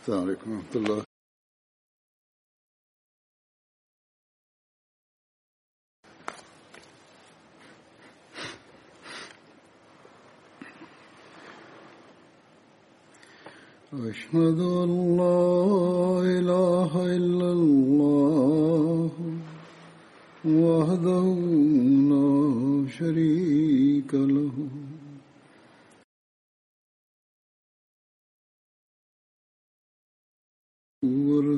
السلام عليكم ورحمة الله. أشهد أن لا إله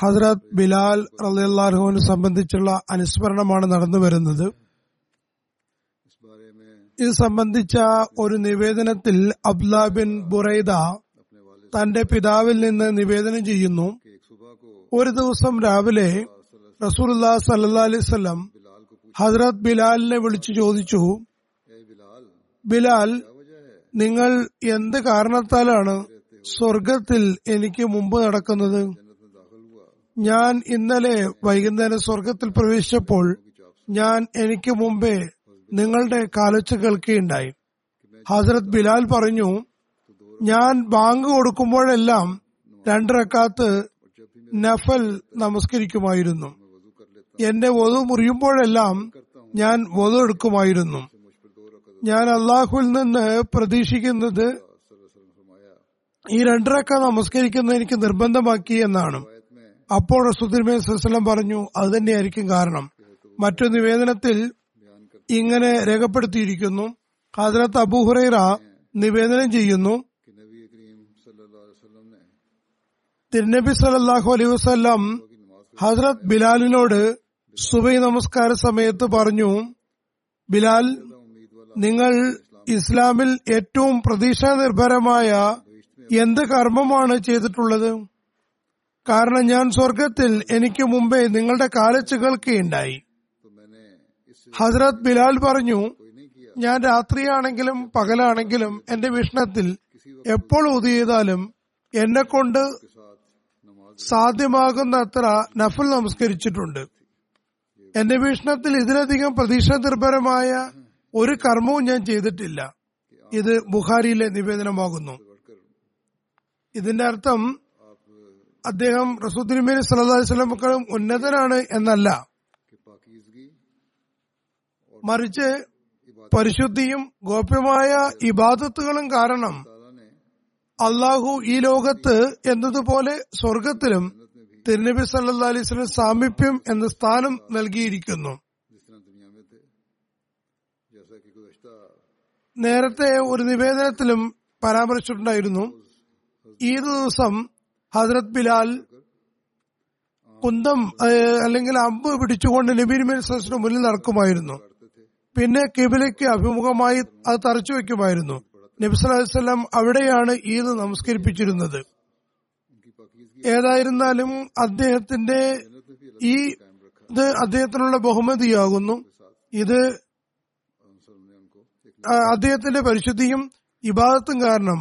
ഹസ്രത് ബിലാൽ റലിയാഹുവിനെ സംബന്ധിച്ചുള്ള അനുസ്മരണമാണ് നടന്നു വരുന്നത്. ഇത് സംബന്ധിച്ച ഒരു നിവേദനത്തിൽ അബ്ദുല ബിൻ ബുറൈദ തന്റെ പിതാവിൽ നിന്ന് നിവേദനം ചെയ്യുന്നു. ഒരു ദിവസം രാവിലെ റസൂലുള്ളാഹി സ്വല്ലല്ലാഹി അലൈഹി വസല്ലം ഹസ്രത് ബിലാലിനെ വിളിച്ചു ചോദിച്ചു ബിലാൽ നിങ്ങൾ എന്ത് കാരണത്താലാണ് സ്വർഗത്തിൽ എനിക്ക് മുമ്പ് നടക്കുന്നത്? ഞാൻ ഇന്നലെ വൈകുന്നേരം സ്വർഗത്തിൽ പ്രവേശിച്ചപ്പോൾ ഞാൻ എനിക്ക് മുമ്പേ നിങ്ങളുടെ കാലൊച്ച കേൾക്കുകയുണ്ടായി. ഹസരത് ബിലാൽ പറഞ്ഞു ഞാൻ ബാങ്ക് കൊടുക്കുമ്പോഴെല്ലാം രണ്ടരക്കാത്ത് നഫൽ നമസ്കരിക്കുമായിരുന്നു. എന്റെ വധു മുറിയുമ്പോഴെല്ലാം ഞാൻ വധു എടുക്കുമായിരുന്നു. ഞാൻ അള്ളാഹുവിൽ നിന്ന് പ്രതീക്ഷിക്കുന്നത് ഈ രണ്ടരക്ക നമസ്കരിക്കുന്ന എനിക്ക് നിർബന്ധമാക്കി എന്നാണ്. അപ്പോൾ റസൂദ്മേസ്ലം പറഞ്ഞു അത് തന്നെയായിരിക്കും കാരണം. മറ്റു നിവേദനത്തിൽ ഇങ്ങനെ രേഖപ്പെടുത്തിയിരിക്കുന്നു. ഹജരത്ത് അബൂഹുറൈറ നിവേദനം ചെയ്യുന്നു. തിരുനബി സലാഹു അലൈഹി വസ്ലാം ഹസ്രത് ബിലാലിനോട് സുബൈ നമസ്കാര സമയത്ത് പറഞ്ഞു ബിലാൽ നിങ്ങൾ ഇസ്ലാമിൽ ഏറ്റവും പ്രതീക്ഷാ നിർഭരമായ എന്ത് കർമ്മമാണ് ചെയ്തിട്ടുള്ളത്? കാരണം ഞാൻ സ്വർഗത്തിൽ എനിക്ക് മുമ്പേ നിങ്ങളുടെ കാലച്ച് കേൾക്കുകയുണ്ടായി ഹസരത് ബിലാൽ പറഞ്ഞു ഞാൻ രാത്രിയാണെങ്കിലും പകലാണെങ്കിലും എന്റെ വിഷ്ണത്തിൽ എപ്പോൾ ഉതിയതാലും എന്നെ കൊണ്ട് സാധ്യമാകുന്ന അത്ര നഫൽ നമസ്കരിച്ചിട്ടുണ്ട്. എന്റെ വീക്ഷണത്തിൽ ഇതിലധികം പ്രതീക്ഷ നിർഭരമായ ഒരു കർമ്മവും ഞാൻ ചെയ്തിട്ടില്ല. ഇത് ബുഹാരിയിലെ നിവേദനമാകുന്നു. ഇതിന്റെ അർത്ഥം അദ്ദേഹം റസൂദ്ദിൻമേൽ സല്ലാഹി സ്വലമക്കളും ഉന്നതനാണ് എന്നല്ല. മറിച്ച് പരിശുദ്ധിയും ഗോപ്യമായ ഇബാദത്തുകളും കാരണം അള്ളാഹു ഈ ലോകത്ത് എന്നതുപോലെ സ്വർഗത്തിലും തിരുനബി സല്ലാ അലൈസ്ലിന് സാമീപ്യം എന്ന സ്ഥാനം നൽകിയിരിക്കുന്നു. നേരത്തെ ഒരു നിവേദനത്തിലും പരാമർശിച്ചിട്ടുണ്ടായിരുന്നു. ഈ ദിവസം ഹസ്രത് കുന്തം അല്ലെങ്കിൽ അമ്പ് പിടിച്ചുകൊണ്ട് നബീൻ മുന്നിൽ നടക്കുമായിരുന്നു. പിന്നെ കിബിലയ്ക്ക് അഭിമുഖമായി അത് തറച്ചു വെക്കുമായിരുന്നു. നബി സലഹിസ്ലാം അവിടെയാണ് ഈദ് നമസ്കരിപ്പിച്ചിരുന്നത്. ഏതായിരുന്നാലും അദ്ദേഹത്തിന്റെ ഈ ഇത് അദ്ദേഹത്തിനുള്ള ബഹുമതിയാകുന്നു. ഇത് അദ്ദേഹത്തിന്റെ പരിശുദ്ധിയും ഇബാദത്തും കാരണം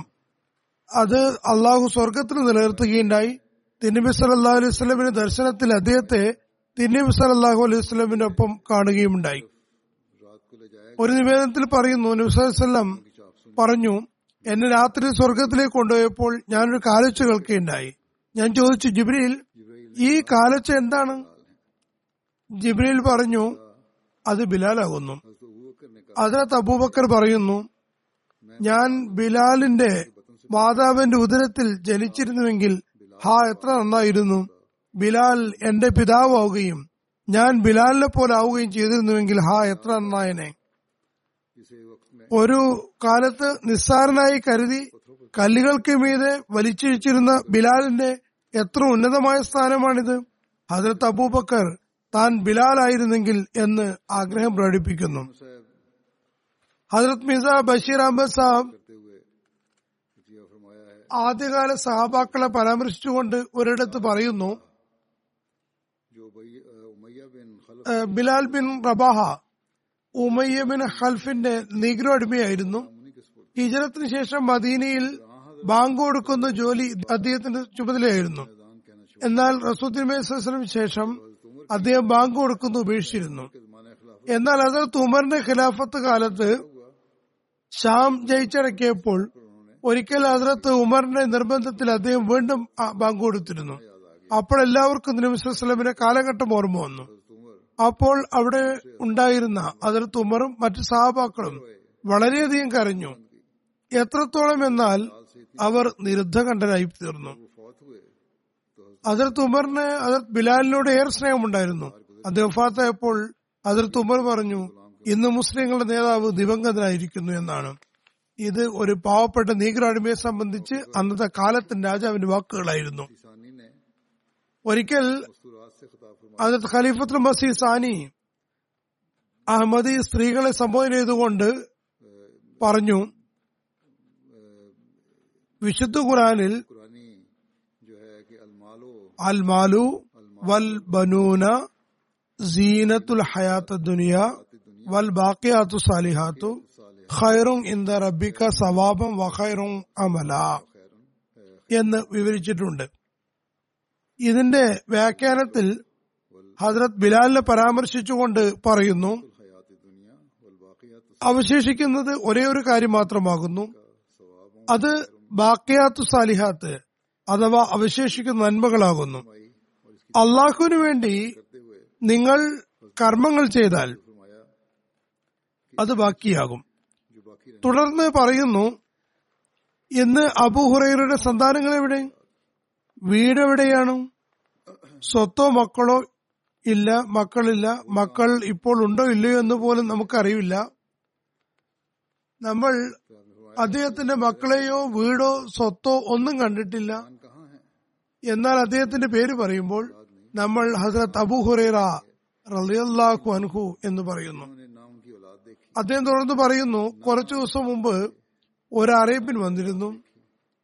അത് അള്ളാഹു സ്വർഗത്തിൽ നിലനിർത്തുകയുണ്ടായി. തിന്നബി സല്ലാ അലൈഹി സ്വലമിന്റെ ദർശനത്തിൽ അദ്ദേഹത്തെ തിന്നബി സല്ലാഹു അലൈഹി സ്വലമിന്റെ ഒപ്പം കാണുകയുമുണ്ടായി. ഒരു നിവേദനത്തിൽ പറയുന്നു നബിസ്വല്ലാം പറഞ്ഞു എന്നെ രാത്രി സ്വർഗത്തിലേക്ക് കൊണ്ടുപോയപ്പോൾ ഞാനൊരു കാലച്ച കേൾക്കുകയുണ്ടായി. ഞാൻ ചോദിച്ചു ജിബ്രിയിൽ ഈ കാലച്ച എന്താണ്? ജിബ്രിയിൽ പറഞ്ഞു അത് ബിലാലാകുന്നു. അതിനകത്ത് അബൂബക്കർ പറയുന്നു ഞാൻ ബിലാലിന്റെ മാതാവിന്റെ ഉദരത്തിൽ ജനിച്ചിരുന്നുവെങ്കിൽ ഹാ എത്ര നന്നായിരുന്നു. ബിലാൽ എന്റെ പിതാവാവുകയും ഞാൻ ബിലാലിനെ പോലെ ആവുകയും ചെയ്തിരുന്നുവെങ്കിൽ ഹാ എത്ര നന്നായനെ. ഒരു കാലത്ത് നിസ്സാരനായി കരുതി കല്ലുകൾക്ക് മീതെ വലിച്ചിരിച്ചിരുന്ന ബിലാലിന്റെ എത്ര ഉന്നതമായ സ്ഥാനമാണിത്. ഹജരത്ത് അബൂബക്കർ താൻ ബിലാലായിരുന്നെങ്കിൽ എന്ന് ആഗ്രഹം പ്രകടിപ്പിക്കുന്നു. ഹജരത് മിസ ബഷീർ അഹമ്മദ് സാഹബ് ആദ്യകാല സഹാബാക്കളെ പരാമർശിച്ചുകൊണ്ട് ഒരിടത്ത് പറയുന്നു Bilal bin Rabah Umayya bin ഹൽഫിന്റെ negro അടിമയായിരുന്നു. ഹിജറത്തിന് ശേഷം മദീനയിൽ ബാങ്ക് കൊടുക്കുന്ന ജോലി അദ്ദേഹത്തിന്റെ ചുമതലയായിരുന്നു. എന്നാൽ റസൂദ്ദിൻസ്ലം ശേഷം അദ്ദേഹം ബാങ്ക് കൊടുക്കുന്നു ഉപേക്ഷിച്ചിരുന്നു. എന്നാൽ അത് തുമറിന്റെ ഖിലാഫത്ത് കാലത്ത് ഷാം ജയിച്ചടക്കിയപ്പോൾ ഒരിക്കൽ അതിനകത്ത് ഉമറിന്റെ നിർബന്ധത്തിൽ അദ്ദേഹം വീണ്ടും ബാങ്ക് കൊടുത്തിരുന്നു. അപ്പോഴെല്ലാവർക്കും നബിസ്വലമിന്റെ കാലഘട്ടം ഓർമ്മ വന്നു. അപ്പോൾ അവിടെ ഉണ്ടായിരുന്ന അതിർത്ത് ഉമറും മറ്റ് സഹാബാക്കളും വളരെയധികം കരഞ്ഞു. എത്രത്തോളം എന്നാൽ അവർ നിരുദ്ധകണ്ഠനായി തീർന്നു. അതിർത്ത് ഉമറിന് അതിർത്ത് ബിലാലിനോട് ഏറെ സ്നേഹമുണ്ടായിരുന്നു. അദ്ദേഹം ഫാത്തായപ്പോൾ അതിർത്ത് ഉമർ പറഞ്ഞു ഇന്ന് മുസ്ലിങ്ങളുടെ നേതാവ് ദിവംഗതനായിരിക്കുന്നു എന്നാണ്. ഇത് ഒരു പാവപ്പെട്ട നീഗ്രാടിമയെ സംബന്ധിച്ച് അന്നത്തെ കാലത്തിന്റെ രാജാവിന്റെ വാക്കുകളായിരുന്നു. ഒരിക്കൽ അതിർത്ത് ഖലീഫത്ത് മസീ സാനി അഹമ്മദി സ്ത്രീകളെ സംബോധന ചെയ്തുകൊണ്ട് പറഞ്ഞു വിശുദ്ധ ഖുറാനിൽ അൽമാലു വൽ ബനൂന സീനത്തുൽ ഹയാത്ത ദുനിയ വൽ ബാക്കിയാത്തു സാലിഹാത്തു ഖൈറും ഇന്ദ റബിക്ക സവാബം വഖൈറും അമല എന്ന് വിവരിച്ചിട്ടുണ്ട്. ഇതിന്റെ വ്യാഖ്യാനത്തിൽ ഹജ്രത് ബിലാലിനെ പരാമർശിച്ചുകൊണ്ട് പറയുന്നു അവശേഷിക്കുന്നത് ഒരേ ഒരു കാര്യം മാത്രമാകുന്നു. അത് ബാക്കിയാത്തു സാലിഹാത്ത് അഥവാ അവശേഷിക്കുന്ന നന്മകളാകുന്നു. അള്ളാഹുവിനു വേണ്ടി നിങ്ങൾ കർമ്മങ്ങൾ ചെയ്താൽ അത് ബാക്കിയാകും. തുടർന്ന് പറയുന്നു ഇന്ന് അബുഹുറയുടെ സന്താനങ്ങൾ എവിടെ? വീടെവിടെയാണ് സ്വത്തോ മക്കളോ ഇല്ല മക്കളില്ല മക്കൾ ഇപ്പോൾ ഉണ്ടോ ഇല്ലയോ എന്ന് പോലും നമുക്കറിയില്ല. നമ്മൾ അദ്ദേഹത്തിന്റെ മക്കളെയോ വീടോ സ്വത്തോ ഒന്നും കണ്ടിട്ടില്ല. എന്നാൽ അദ്ദേഹത്തിന്റെ പേര് പറയുമ്പോൾ നമ്മൾ ഹസരത് അബു ഹുറൈറ റലിയല്ലാഹു അൻഹു എന്ന് പറയുന്നു. അദ്ദേഹം തുടർന്ന് പറയുന്നു കുറച്ചു ദിവസം മുമ്പ് ഒരു വന്നിരുന്നു.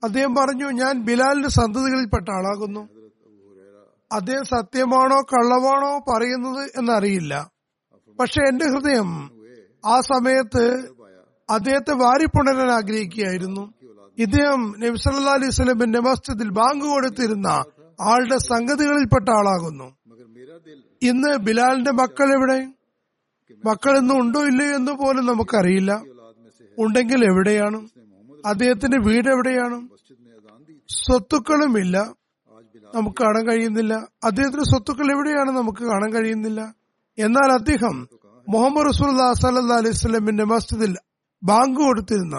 അദ്ദേഹം പറഞ്ഞു ഞാൻ ബിലാലിന്റെ സന്തതികളിൽപ്പെട്ട ആളാകുന്നു. അദ്ദേഹം സത്യമാണോ കള്ളമാണോ പറയുന്നത് എന്നറിയില്ല. പക്ഷെ എന്റെ ഹൃദയം ആ സമയത്ത് അദ്ദേഹത്തെ വാരിപ്പുണരാൻ ആഗ്രഹിക്കുകയായിരുന്നു. ഇദ്ദേഹം നബ്സല്ലാ അലൈഹി സ്വലമിന്റെ മസ്ജിദിൽ ബാങ്ക് കൊടുത്തിരുന്ന ആളുടെ സംഗതികളിൽപ്പെട്ട ആളാകുന്നു. ഇന്ന് ബിലാലിന്റെ മക്കൾ എവിടെയും മക്കൾ ഇന്ന് ഉണ്ടോ ഇല്ലയോ എന്ന് പോലും നമുക്കറിയില്ല. ഉണ്ടെങ്കിൽ എവിടെയാണ്? അദ്ദേഹത്തിന്റെ വീട് എവിടെയാണ്? സ്വത്തുക്കളുമില്ല. നമുക്ക് കാണാൻ കഴിയുന്നില്ല. അദ്ദേഹത്തിന്റെ സ്വത്തുക്കൾ എവിടെയാണ്? നമുക്ക് കാണാൻ കഴിയുന്നില്ല. എന്നാൽ അദ്ദേഹം മുഹമ്മദ് റസൂൽ സല്ലാ അലൈഹിസ്ലമിന്റെ മസ്ജിദിൽ ബാങ്ക് കൊടുത്തിരുന്ന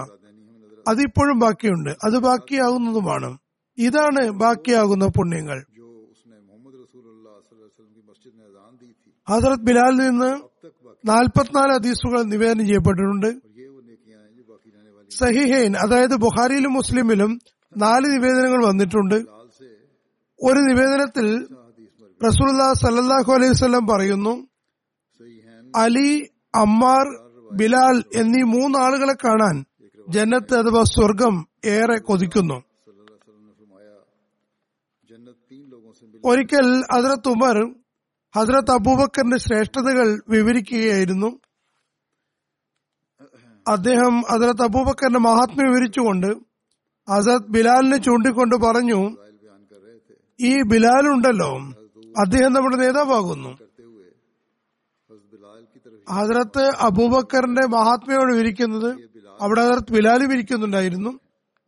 അതിപ്പോഴും ബാക്കിയുണ്ട്. അത് ബാക്കിയാകുന്നതുമാണ് ഇതാണ് ബാക്കിയാകുന്ന പുണ്യങ്ങൾ. ഹസരത് ബിലാലിൽ നിന്ന് നാൽപ്പത്തിനാല് ഹദീസുകൾ നിവേദനം ചെയ്യപ്പെട്ടിട്ടുണ്ട്. സഹിഹൈൻ അതായത് ബുഹാരിയിലും മുസ്ലിമിലും നാല് നിവേദനങ്ങൾ വന്നിട്ടുണ്ട്. ഒരു നിവേദനത്തിൽ റസൂൽ സല്ലാഹു അലൈഹി സ്വലം പറയുന്നു അലി അമ്മാർ ബിലാൽ എന്നീ മൂന്നാളുകളെ കാണാൻ ജന്നത്ത് അഥവാ സ്വർഗം ഏറെ കൊതിക്കുന്നു. ഒരിക്കൽ അതിരത്ത് ഉമർ ഹസ്രത്ത് അബൂബക്കറിന്റെ ശ്രേഷ്ഠതകൾ വിവരിക്കുകയായിരുന്നു. അദ്ദേഹം ഹസരത്ത് അബൂബക്കറിന്റെ മഹാത്മ്യം വിവരിച്ചുകൊണ്ട് ഹസരത് ബിലാലിനെ ചൂണ്ടിക്കൊണ്ട് പറഞ്ഞു ഈ ബിലാൽ ഉണ്ടല്ലോ. അദ്ദേഹം നമ്മുടെ നേതാവാകുന്നു. ഹസരത്ത് അബൂബക്കറിന്റെ മഹാത്മയോട് വിരിക്കുന്നത് അവിടെ ഹസരത്ത് ബിലാൽ ഇരിക്കുന്നുണ്ടായിരുന്നു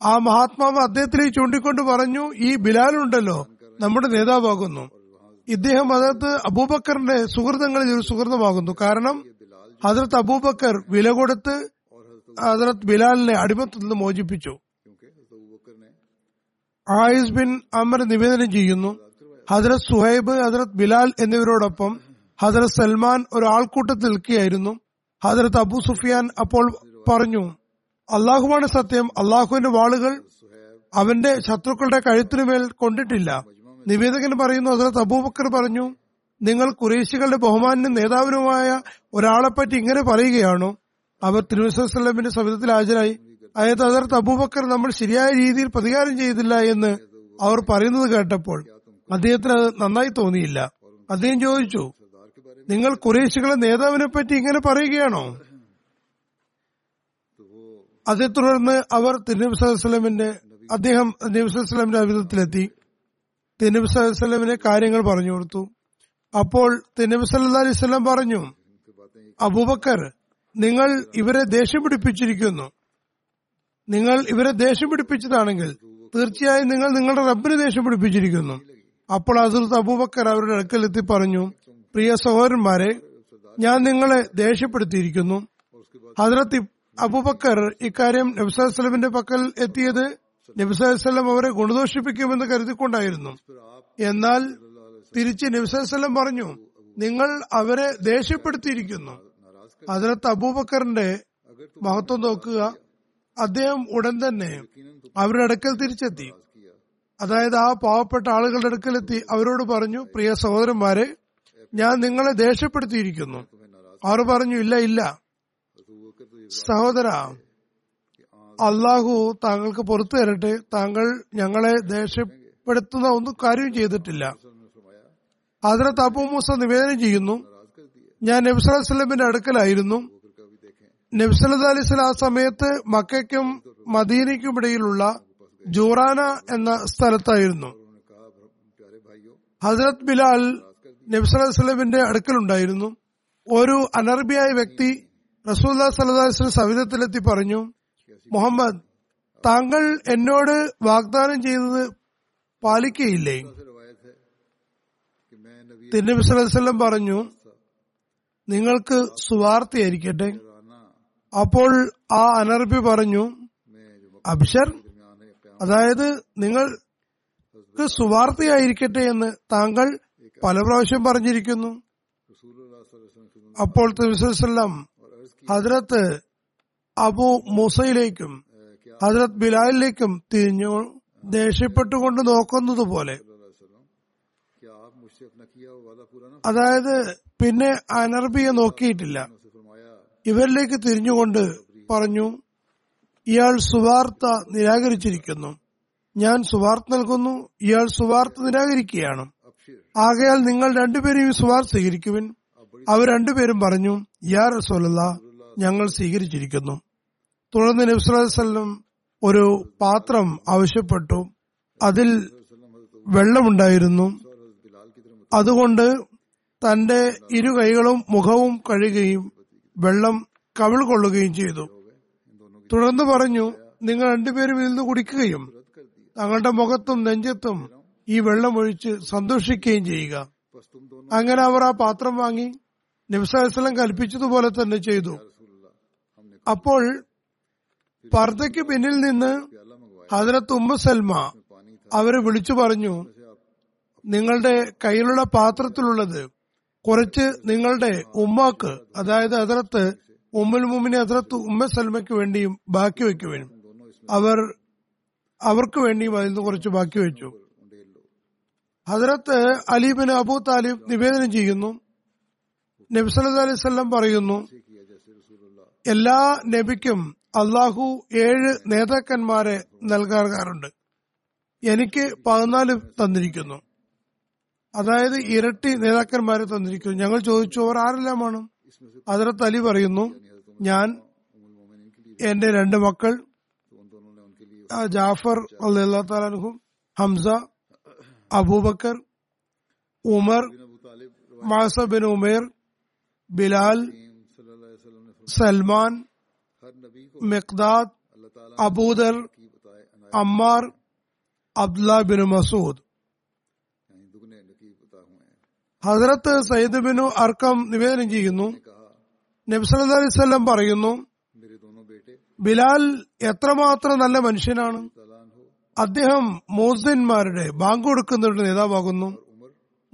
ആ മഹാത്മാവ് അദ്ദേഹത്തിലേക്ക് ചൂണ്ടിക്കൊണ്ട് പറഞ്ഞു ഈ ബിലാൽ ഉണ്ടല്ലോ. നമ്മുടെ നേതാവാകുന്നു. ഇദ്ദേഹം ഹസരത്ത് അബൂബക്കറിന്റെ സുഹൃതങ്ങളിൽ ഒരു സുഹൃതമാകുന്നു കാരണം ഹസരത്ത് അബൂബക്കർ വില കൊടുത്ത് ഹസരത്ത് ബിലാലിനെ അടിമത്തിൽ നിന്ന് മോചിപ്പിച്ചു. ആയിസ് ബിൻ അമർ നിവേദനം ചെയ്യുന്നു. ഹജറത് സുഹൈബ് ഹജറത് ബിലാൽ എന്നിവരോടൊപ്പം ഹജറത് സൽമാൻ ഒരു ആൾക്കൂട്ടത്തിൽ നിൽക്കുകയായിരുന്നു. ഹജറത്ത് അബു സുഫിയാൻ അപ്പോൾ പറഞ്ഞു അള്ളാഹുവാണ് സത്യം. അള്ളാഹുവിന്റെ വാളുകൾ അവന്റെ ശത്രുക്കളുടെ കഴുത്തിനുമേൽ കൊണ്ടിട്ടില്ല. നിവേദകൻ പറയുന്നു ഹസരത്ത് അബൂബക്കർ പറഞ്ഞു നിങ്ങൾ കുറേശികളുടെ ബഹുമാനും നേതാവിനുമായ ഒരാളെപ്പറ്റി ഇങ്ങനെ പറയുകയാണോ? അവർ തിരുവനന്തപുരത്തിന്റെ സവിധത്തിൽ ഹാജരായി. അതായത് ഹസരത്ത് അബൂബക്കർ നമ്മൾ ശരിയായ രീതിയിൽ പ്രതികാരം ചെയ്തില്ല എന്ന് അവർ പറയുന്നത് കേട്ടപ്പോൾ അദ്ദേഹത്തിന് അത് നന്നായി തോന്നിയില്ല. അദ്ദേഹം ചോദിച്ചു നിങ്ങൾ കുറേശികളെ നേതാവിനെ പറ്റി ഇങ്ങനെ പറയുകയാണോ? അതേ തുടർന്ന് അവർ തിരുനബി സ്വലമിന്റെ അദ്ദേഹം നബി സ്വലമിന്റെ അഭിതത്തിലെത്തി തെനബി സലമിനെ കാര്യങ്ങൾ പറഞ്ഞു കൊടുത്തു. അപ്പോൾ തെനബി സല്ലാ അലൈവല്ലം പറഞ്ഞു അബൂബക്കർ നിങ്ങൾ ഇവരെ ദേഷ്യം പിടിപ്പിച്ചിരിക്കുന്നു. നിങ്ങൾ ഇവരെ ദേഷ്യം പിടിപ്പിച്ചതാണെങ്കിൽ തീർച്ചയായും നിങ്ങൾ നിങ്ങളുടെ റബ്ബിന് ദേഷ്യം പിടിപ്പിച്ചിരിക്കുന്നു. അപ്പോൾ അസുർത്ത് അബൂബക്കർ അവരുടെ അടുക്കലെത്തി പറഞ്ഞു പ്രിയ സഹോദരന്മാരെ ഞാൻ നിങ്ങളെ ദേഷ്യപ്പെടുത്തിയിരിക്കുന്നു. ഹജറത്ത് അബൂബക്കർ ഇക്കാര്യം നബ്സാസ്ലമിന്റെ പക്കൽ എത്തിയത് നബിസലം അവരെ ഗുണദോഷിപ്പിക്കുമെന്ന് കരുതിക്കൊണ്ടായിരുന്നു. എന്നാൽ തിരിച്ച് നബിസലം പറഞ്ഞു നിങ്ങൾ അവരെ ദേഷ്യപ്പെടുത്തിയിരിക്കുന്നു. അതിനകത്ത് അബൂബക്കറിന്റെ മഹത്വം നോക്കുക. അദ്ദേഹം ഉടൻ തന്നെ അവരുടെ അടുക്കൽ തിരിച്ചെത്തി. അതായത് ആ പാവപ്പെട്ട ആളുകളുടെ അടുക്കലെത്തി. അവരോട് പറഞ്ഞു പ്രിയ സഹോദരന്മാരെ ഞാൻ നിങ്ങളെ ദേഷ്യപ്പെടുത്തിയിരിക്കുന്നു. അവർ പറഞ്ഞു ഇല്ല ഇല്ല. സഹോദര അള്ളാഹു താങ്കൾക്ക് പുറത്തു തരട്ടെ. താങ്കൾ ഞങ്ങളെ ദേഷ്യപ്പെടുത്തുന്ന ഒന്നും കാര്യം ചെയ്തിട്ടില്ല. അതിനെ താപ്പു മൂസ നിവേദനം ചെയ്യുന്നു. ഞാൻ നബ്സലമിന്റെ അടുക്കലായിരുന്നു. നബ്സലത് അലിസ്ല ആ സമയത്ത് മക്കും മദീനയ്ക്കുമിടയിലുള്ള ജൂറാന എന്ന സ്ഥലത്തായിരുന്നു. ഹസരത് ബിലാൽ നബ്സലമിന്റെ അടുക്കലുണ്ടായിരുന്നു. ഒരു അനർബിയായ വ്യക്തി റസൂല്ലാ സലഹ് വസ്ലം സവിധത്തിലെത്തി പറഞ്ഞു മുഹമ്മദ് താങ്കൾ എന്നോട് വാഗ്ദാനം ചെയ്തത് പാലിക്കയില്ലേ? തിരുനബി പറഞ്ഞു നിങ്ങൾക്ക് സുവാർത്തയായിരിക്കട്ടെ. അപ്പോൾ ആ അനർബി പറഞ്ഞു അബ്ഷർ അതായത് നിങ്ങൾ സുവാർത്തയായിരിക്കട്ടെ എന്ന് താങ്കൾ പല പ്രാവശ്യം പറഞ്ഞിരിക്കുന്നു. അപ്പോൾ തിരുസലം ഹജ്രത്ത് അബു മുസയിലേക്കും ഹജറത് ബിലാലിലേക്കും തിരിഞ്ഞു ദേഷ്യപ്പെട്ടുകൊണ്ട് നോക്കുന്നത് പോലെ അതായത് പിന്നെ അനർബിയെ നോക്കിയിട്ടില്ല. ഇവരിലേക്ക് തിരിഞ്ഞുകൊണ്ട് പറഞ്ഞു ഇയാൾ സുവാർത്ത നിരാകരിച്ചിരിക്കുന്നു. ഞാൻ സുവാർത്ത നൽകുന്നു ഇയാൾ സുവാർത്ത നിരാകരിക്കുകയാണ്. ആകയാൽ നിങ്ങൾ രണ്ടുപേരും ഈ സുവാർത്ത സ്വീകരിക്കുവിൻ. അവർ രണ്ടുപേരും പറഞ്ഞു യാ റസോലല്ല ഞങ്ങൾ സ്വീകരിച്ചിരിക്കുന്നു. തുടർന്ന് നബ്സുലം ഒരു പാത്രം ആവശ്യപ്പെട്ടു. അതിൽ വെള്ളമുണ്ടായിരുന്നു. അതുകൊണ്ട് തന്റെ ഇരു കൈകളും മുഖവും കഴുകുകയും വെള്ളം കവിൾ കൊള്ളുകയും ചെയ്തു. തുടർന്ന് പറഞ്ഞു നിങ്ങൾ രണ്ടുപേരും ഇതിൽ നിന്ന് കുടിക്കുകയും തങ്ങളുടെ മുഖത്തും നെഞ്ചത്തും ഈ വെള്ളം ഒഴിച്ച് സന്തോഷിക്കുകയും ചെയ്യുക. അങ്ങനെ അവർ ആ പാത്രം വാങ്ങി നിബ്സാസ്ലം കൽപ്പിച്ചതുപോലെ തന്നെ ചെയ്തു. അപ്പോൾ പർദ്ദയ്ക്ക് പിന്നിൽ നിന്ന് ഹജറത്ത് ഉമ്മ സൽമ അവരെ വിളിച്ചു പറഞ്ഞു നിങ്ങളുടെ കയ്യിലുള്ള പാത്രത്തിലുള്ളത് കുറച്ച് നിങ്ങളുടെ ഉമ്മാക്ക് അതായത് അതിർത്ത് ഉമ്മുൽ മുമിനെ അതിർത്ത് ഉമ്മ സൽമയ്ക്ക് വേണ്ടിയും ബാക്കി വെക്കുവാനും അവർ അവർക്ക് വേണ്ടിയും അതിൽ നിന്ന് കുറച്ച് ബാക്കി വെച്ചു. ഹജറത്ത് അലീബിന് അബൂ താലിബ് നിവേദനം ചെയ്യുന്നു. നബിസല്ലാ അലൈവല്ലം പറയുന്നു എല്ലാ നബിക്കും അള്ളാഹു ഏഴ് നേതാക്കന്മാരെ നൽകാറുണ്ട്. എനിക്ക് പതിനാല് തന്നിരിക്കുന്നു. അതായത് ഇരട്ടി നേതാക്കന്മാരെ തന്നിരിക്കുന്നു. ഞങ്ങൾ ചോദിച്ചു അവർ ആരെല്ലാമാണ് അതിലെ അലി പറയുന്നു ഞാൻ എന്റെ രണ്ട് മക്കൾ Jafar Allah Hamza Abu Bakr Umar മാസബിൻ Umair Bilal Salman Miqdad Abu Dharr Ammar Abdullah bin Masud. ഹസരത്ത് സയ്യിദ് ബിനു അർക്കം നിവേദനം ചെയ്യുന്നു. നബ്സല്ലാ അലൈവല്ലം പറയുന്നു ബിലാൽ എത്രമാത്രം നല്ല മനുഷ്യനാണ്. അദ്ദേഹം മോസിന്മാരുടെ ബാങ്ക് കൊടുക്കുന്നവരുടെ നേതാവാകുന്നു.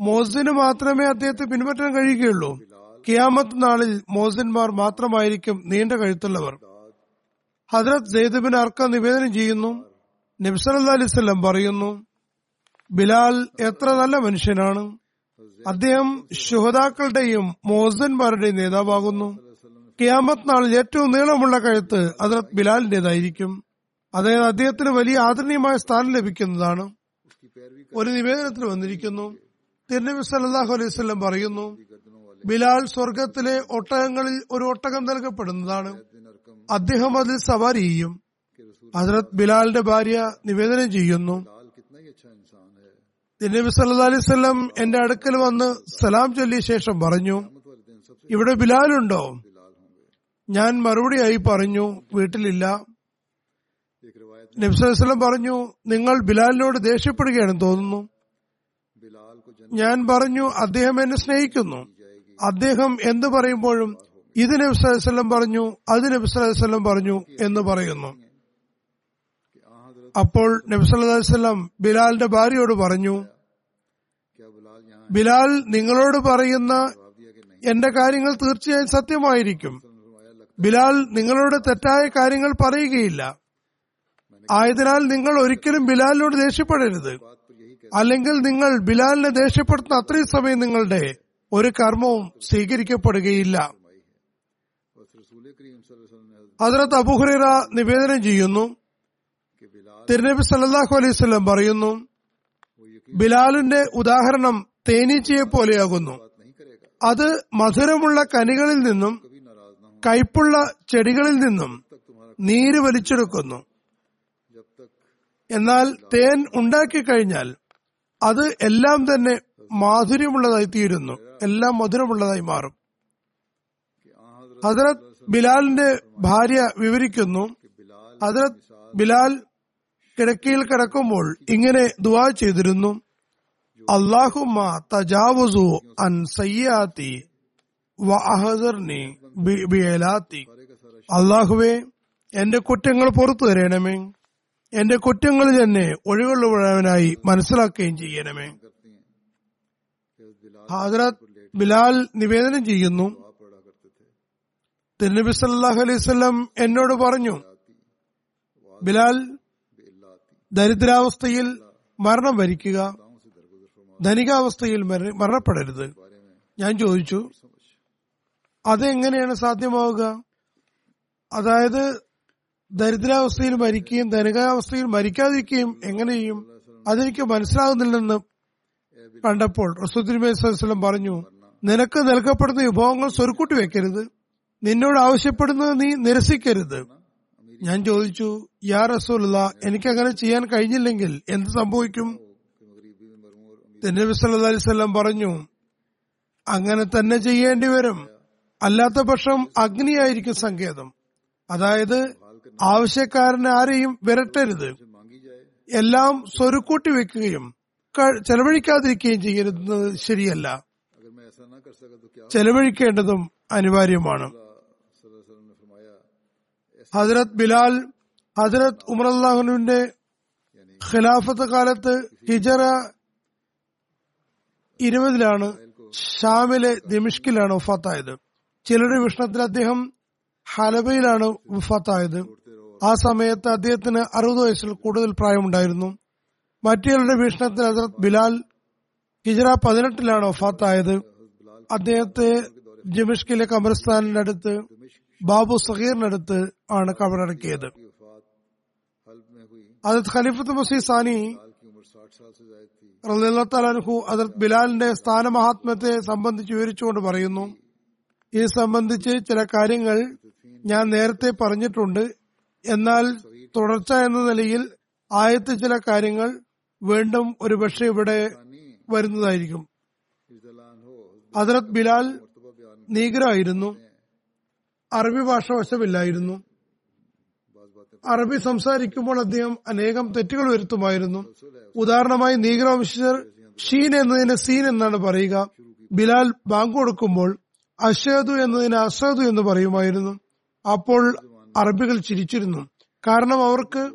മോസിന് മാത്രമേ അദ്ദേഹത്തെ പിൻപറ്റാൻ കഴിയുകയുള്ളൂ. കിയാമത്ത് നാളിൽ മോസിന്മാർ മാത്രമായിരിക്കും നീണ്ട കഴുത്തുള്ളവർ. ഹജ്രത് സെയ്ദുബിൻ അർക്ക നിവേദനം ചെയ്യുന്നു. നബ്സല്ലാ അലിസ്ലം പറയുന്നു ബിലാൽ എത്ര നല്ല മനുഷ്യനാണ്. അദ്ദേഹം ശുഹതാക്കളുടെയും മോസന്മാരുടെയും നേതാവാകുന്നു. ക്യാമത്ത് നാളിൽ ഏറ്റവും നീളമുള്ള കഴുത്ത് ഹജ്രത് ബിലാലിന്റേതായിരിക്കും. അതായത് അദ്ദേഹത്തിന് വലിയ ആദരണീയമായ സ്ഥാനം ലഭിക്കുന്നതാണ്. ഒരു നിവേദനത്തിൽ വന്നിരിക്കുന്നു തിരുനബി സല്ലാഹു അലൈഹി സ്വലം പറയുന്നു ബിലാൽ സ്വർഗത്തിലെ ഒട്ടകങ്ങളിൽ ഒരു ഒട്ടകം നൽകപ്പെടുന്നതാണ്. അദ്ദേഹം അതിൽ സവാരി ചെയ്യും. ഹസരത് ബിലാലിന്റെ ഭാര്യ നിവേദനം ചെയ്യുന്നു. നബി സല്ലാ അലൈവല്ലം എന്റെ അടുക്കൽ വന്ന് സലാം ചൊല്ലിയ ശേഷം പറഞ്ഞു ഇവിടെ ബിലാലുണ്ടോ? ഞാൻ മറുപടിയായി പറഞ്ഞു വീട്ടിലില്ല. നബ്സലം പറഞ്ഞു നിങ്ങൾ ബിലാലിനോട് ദേഷ്യപ്പെടുകയാണെന്ന് തോന്നുന്നു. ഞാൻ പറഞ്ഞു അദ്ദേഹം എന്നെ സ്നേഹിക്കുന്നു. അദ്ദേഹം എന്തു പറയുമ്പോഴും ഇത് നബി പറഞ്ഞു അത് നബി നബ്സലം പറഞ്ഞു എന്ന് പറയുന്നു. അപ്പോൾ നബി നബ്സലം ബിലാലിന്റെ ഭാര്യയോട് പറഞ്ഞു ബിലാൽ നിങ്ങളോട് പറയുന്ന എന്റെ കാര്യങ്ങൾ തീർച്ചയായും സത്യമായിരിക്കും. ബിലാൽ നിങ്ങളോട് തെറ്റായ കാര്യങ്ങൾ പറയുകയില്ല. ആയതിനാൽ നിങ്ങൾ ഒരിക്കലും ബിലാലിനോട് ദേഷ്യപ്പെടരുത്. അല്ലെങ്കിൽ നിങ്ങൾ ബിലാലിനെ ദേഷ്യപ്പെടുത്തുന്ന അത്രയും സമയം നിങ്ങളുടെ ഒരു കർമ്മവും സ്വീകരിക്കപ്പെടുകയില്ല. ഹസരത്ത് അബുഹുറ നിവേദനം ചെയ്യുന്നു. തിരുനബി സല്ലാഹു അലൈഹി പറയുന്നു ബിലാലിന്റെ ഉദാഹരണം തേനീച്ചയെ പോലെയാകുന്നു. അത് മധുരമുള്ള കനികളിൽ നിന്നും കയ്പുള്ള ചെടികളിൽ നിന്നും നീര് വലിച്ചെടുക്കുന്നു. എന്നാൽ തേൻ ഉണ്ടാക്കി കഴിഞ്ഞാൽ അത് എല്ലാം തന്നെ മാധുര്യമുള്ളതായി തീരുന്നു. എല്ലാം മധുരമുള്ളതായി മാറും. ഹസരത് ബിലാലിന്റെ ഭാര്യ വിവരിക്കുന്നു. അതിൽ ബിലാൽ കിടക്കയിൽ കിടക്കുമ്പോൾ ഇങ്ങനെ ദുവാ ചെയ്തിരുന്നു. അള്ളാഹുമ തജാവുസു അൻ സയ്യാത്തി വഹദർനി അള്ളാഹുവെ എന്റെ കുറ്റങ്ങൾ പുറത്തു തരണമേ. എന്റെ കുറ്റങ്ങളിൽ തന്നെ ഒഴിവുള്ളവനായി മനസ്സിലാക്കുകയും ചെയ്യണമേ. ഹാജറത്ത് ബിലാൽ നിവേദനം ചെയ്യുന്നു. തിരുനബി സല്ലാഹു അലൈഹി എന്നോട് പറഞ്ഞു ബിലാൽ ദരിദ്രാവസ്ഥയിൽ മരണം വരിക്കുക ധനികാവസ്ഥയിൽ മരണപ്പെടരുത്. ഞാൻ ചോദിച്ചു അതെങ്ങനെയാണ് സാധ്യമാവുക? അതായത് ദരിദ്രാവസ്ഥയിൽ മരിക്കുകയും ധനികാവസ്ഥയിൽ മരിക്കാതിരിക്കുകയും എങ്ങനെയും അതെനിക്ക് മനസ്സിലാകുന്നില്ലെന്ന് കണ്ടപ്പോൾ റസൂദ് പറഞ്ഞു നിനക്ക് നൽകപ്പെടുന്ന വിഭവങ്ങൾ സ്വരുക്കൂട്ടി വെക്കരുത്. നിന്നോട് ആവശ്യപ്പെടുന്നത് നീ നിരസിക്കരുത്. ഞാൻ ചോദിച്ചു യാ റസൂലുള്ള എനിക്ക് അങ്ങനെ ചെയ്യാൻ കഴിഞ്ഞില്ലെങ്കിൽ എന്ത് സംഭവിക്കും? തിരുനബി സല്ല അലിസ്വല്ലാം പറഞ്ഞു അങ്ങനെ തന്നെ ചെയ്യേണ്ടി വരും. അല്ലാത്ത പക്ഷം അഗ്നിയായിരിക്കും സങ്കേതം. അതായത് ആവശ്യക്കാരനെ ആരെയും വിരട്ടരുത്. എല്ലാം സ്വരുക്കൂട്ടി വെക്കുകയും ചെലവഴിക്കാതിരിക്കുകയും ചെയ്യുന്നത് ശരിയല്ല. ചെലവഴിക്കേണ്ടതും അനിവാര്യമാണ്. ഹജരത് ബിലാൽ ഹജരത് ഉമർ ഖിലാഫത്ത് കാലത്ത് ഹിജറ ഇരുപതിലാണ് ഷാമിലെ ദിമിഷ്കിലാണ് വഫാത്തായത്. ചിലരുടെ വിഷ്ണത്തിൽ അദ്ദേഹം ഹലബയിലാണ് വഫാത്തായത്. ആ സമയത്ത് അദ്ദേഹത്തിന് അറുപത് വയസ്സിൽ കൂടുതൽ പ്രായമുണ്ടായിരുന്നു. മറ്റുള്ളവരുടെ ഭീഷണത്തിൽ ഹജറത് ബിലാൽ ഹിജറ പതിനെട്ടിലാണ് വഫാത്തായത്. അദ്ദേഹത്തെ ജമിഷ്കിലെ കബർസ്ഥാനിനടുത്ത് ബാബു സഹീറിനടുത്ത് ആണ് കബറടക്കിയത്. അതത് ഖലീഫത്ത് മസീ സാനി റഹു അതത് ബിലാലിന്റെ സ്ഥാനമഹാത്മ്യത്തെ സംബന്ധിച്ച് വിവരിച്ചുകൊണ്ട് പറയുന്നു ഇത് സംബന്ധിച്ച് ചില കാര്യങ്ങൾ ഞാൻ നേരത്തെ പറഞ്ഞിട്ടുണ്ട്. എന്നാൽ തുടർച്ച എന്ന നിലയിൽ ആയത്തെ ചില കാര്യങ്ങൾ വീണ്ടും ഒരുപക്ഷെ ഇവിടെ വരുന്നതായിരിക്കും. ഹജറത് ബിലാൽ നീഗ്രായിരുന്നു അറബി ഭാഷ വശമില്ലായിരുന്നു. അറബി സംസാരിക്കുമ്പോൾ അദ്ദേഹം അനേകം തെറ്റുകൾ വരുത്തുമായിരുന്നു. ഉദാഹരണമായി നീഗ്രവംശർ ഷീൻ എന്നതിന് സീൻ എന്നാണ് പറയുക. ബിലാൽ ബാങ്ക് കൊടുക്കുമ്പോൾ അഷേദു എന്നതിന് അസേദു എന്ന് പറയുമായിരുന്നു. അപ്പോൾ അറബികൾ ചിരിച്ചിരുന്നു. കാരണം അവർക്ക്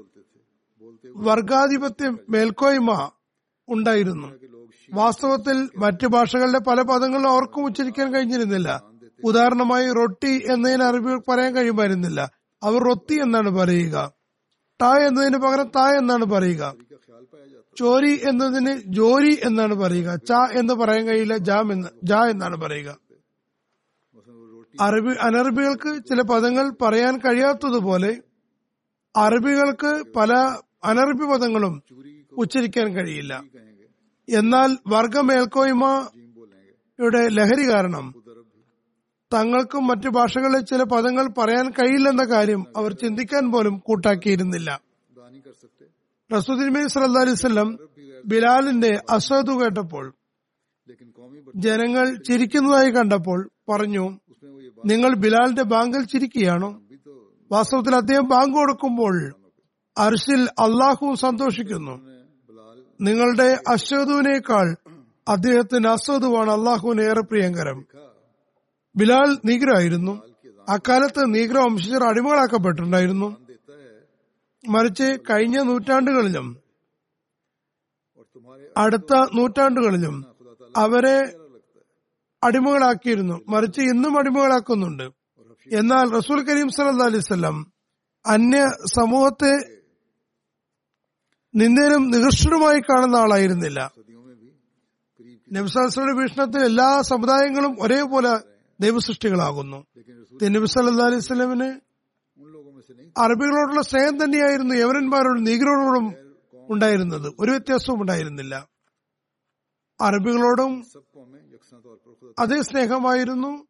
വർഗാധിപത്യ മേൽക്കോയ്മ ഉണ്ടായിരുന്നു. വാസ്തവത്തിൽ മറ്റു ഭാഷകളുടെ പല പദങ്ങളും അവർക്കും ഉച്ചരിക്കാൻ കഴിഞ്ഞിരുന്നില്ല. ഉദാഹരണമായി റൊട്ടി എന്നതിന് അറബികൾ പറയാൻ കഴിയുമായിരുന്നില്ല. അവർ റൊത്തി എന്നാണ് പറയുക. ട എന്നതിന് പകരം ത എന്നാണ് പറയുക. ചോരി എന്നതിന് ജോരി എന്നാണ് പറയുക. ച എന്ന് പറയാൻ കഴിയില്ല ജാം എന്ന് ജാ എന്നാണ് പറയുക. അറബി അനറബികൾക്ക് ചില പദങ്ങൾ പറയാൻ കഴിയാത്തതുപോലെ അറബികൾക്ക് പല അനറബി പദങ്ങളും ഉച്ചരിക്കാൻ കഴിയില്ല. എന്നാൽ വർഗമേൽക്കോയ്മയുടെ ലഹരി കാരണം തങ്ങൾക്കും മറ്റു ഭാഷകളിൽ ചില പദങ്ങൾ പറയാൻ കഴിയില്ലെന്ന കാര്യം അവർ ചിന്തിക്കാൻ പോലും കൂട്ടാക്കിയിരുന്നില്ല. റസൂദ്ദീൻ സല്ലാ അലിസ്ലം ബിലാലിന്റെ അസ്വദ് കേട്ടപ്പോൾ ജനങ്ങൾ ചിരിക്കുന്നതായി കണ്ടപ്പോൾ പറഞ്ഞു നിങ്ങൾ ബിലാലിന്റെ ബാങ്കിൽ ചിരിക്കുകയാണോ? വാസ്തവത്തിൽ അദ്ദേഹം ബാങ്ക് കൊടുക്കുമ്പോൾ അർഷിൽ അള്ളാഹു സന്തോഷിക്കുന്നു. നിങ്ങളുടെ അശ്വതുവിനേക്കാൾ അദ്ദേഹത്തിന് അസ്വതുവാണ് അള്ളാഹുവിന് ഏറെ പ്രിയങ്കരം. ബിലാൽ നീഗ്രായിരുന്നു അക്കാലത്ത് നീഗ്ര വംശജർ അടിമകളാക്കപ്പെട്ടിട്ടുണ്ടായിരുന്നു. മറിച്ച് കഴിഞ്ഞ നൂറ്റാണ്ടുകളിലും അടുത്ത നൂറ്റാണ്ടുകളിലും അവരെ അടിമകളാക്കിയിരുന്നു. മറിച്ച് ഇന്നും അടിമകളാക്കുന്നുണ്ട്. എന്നാൽ റസൂൽ കരീം സല്ലാ അലിസ്ലം അന്യ സമൂഹത്തെ നിന്ദനും നികൃഷ്ടരുമായി കാണുന്ന ആളായിരുന്നില്ല. നബ്സാസിന്റെ ഭീഷണത്തിൽ എല്ലാ സമുദായങ്ങളും ഒരേപോലെ ദൈവസൃഷ്ടികളാകുന്നു. നബി സല്ലാ അലൈഹി സ്വലമിന് അറബികളോടുള്ള സ്നേഹം തന്നെയായിരുന്നു യവനന്മാരോടും നീഗ്രോടോടും ഉണ്ടായിരുന്നത്. ഒരു വ്യത്യാസവും ഉണ്ടായിരുന്നില്ല. അറബികളോടും അതേ സ്നേഹമായിരുന്നു.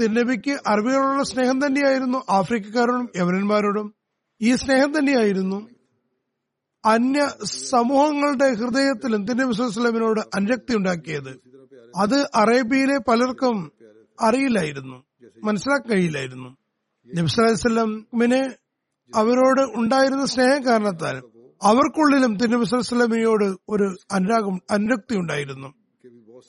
തെന്നബിക്ക് അറബികളോടുള്ള സ്നേഹം തന്നെയായിരുന്നു. ആഫ്രിക്കക്കാരോടും യവനന്മാരോടും ഈ സ്നേഹം തന്നെയായിരുന്നു. അന്യ സമൂഹങ്ങളുടെ ഹൃദയത്തിലും തിരുനബി സുസ്ലമിനോട് അനുരക്തി ഉണ്ടാക്കിയത്. അത് അറേബ്യയിലെ പലർക്കും അറിയില്ലായിരുന്നു. മനസ്സിലാക്കാൻ കഴിയില്ലായിരുന്നു നബിസ്ലാമിനെ അവരോട് ഉണ്ടായിരുന്ന സ്നേഹം കാരണത്താൽ അവർക്കുള്ളിലും തിരുനബിസ്ലമിയോട് ഒരു അനുരാഗം അനുരക്തി ഉണ്ടായിരുന്നു.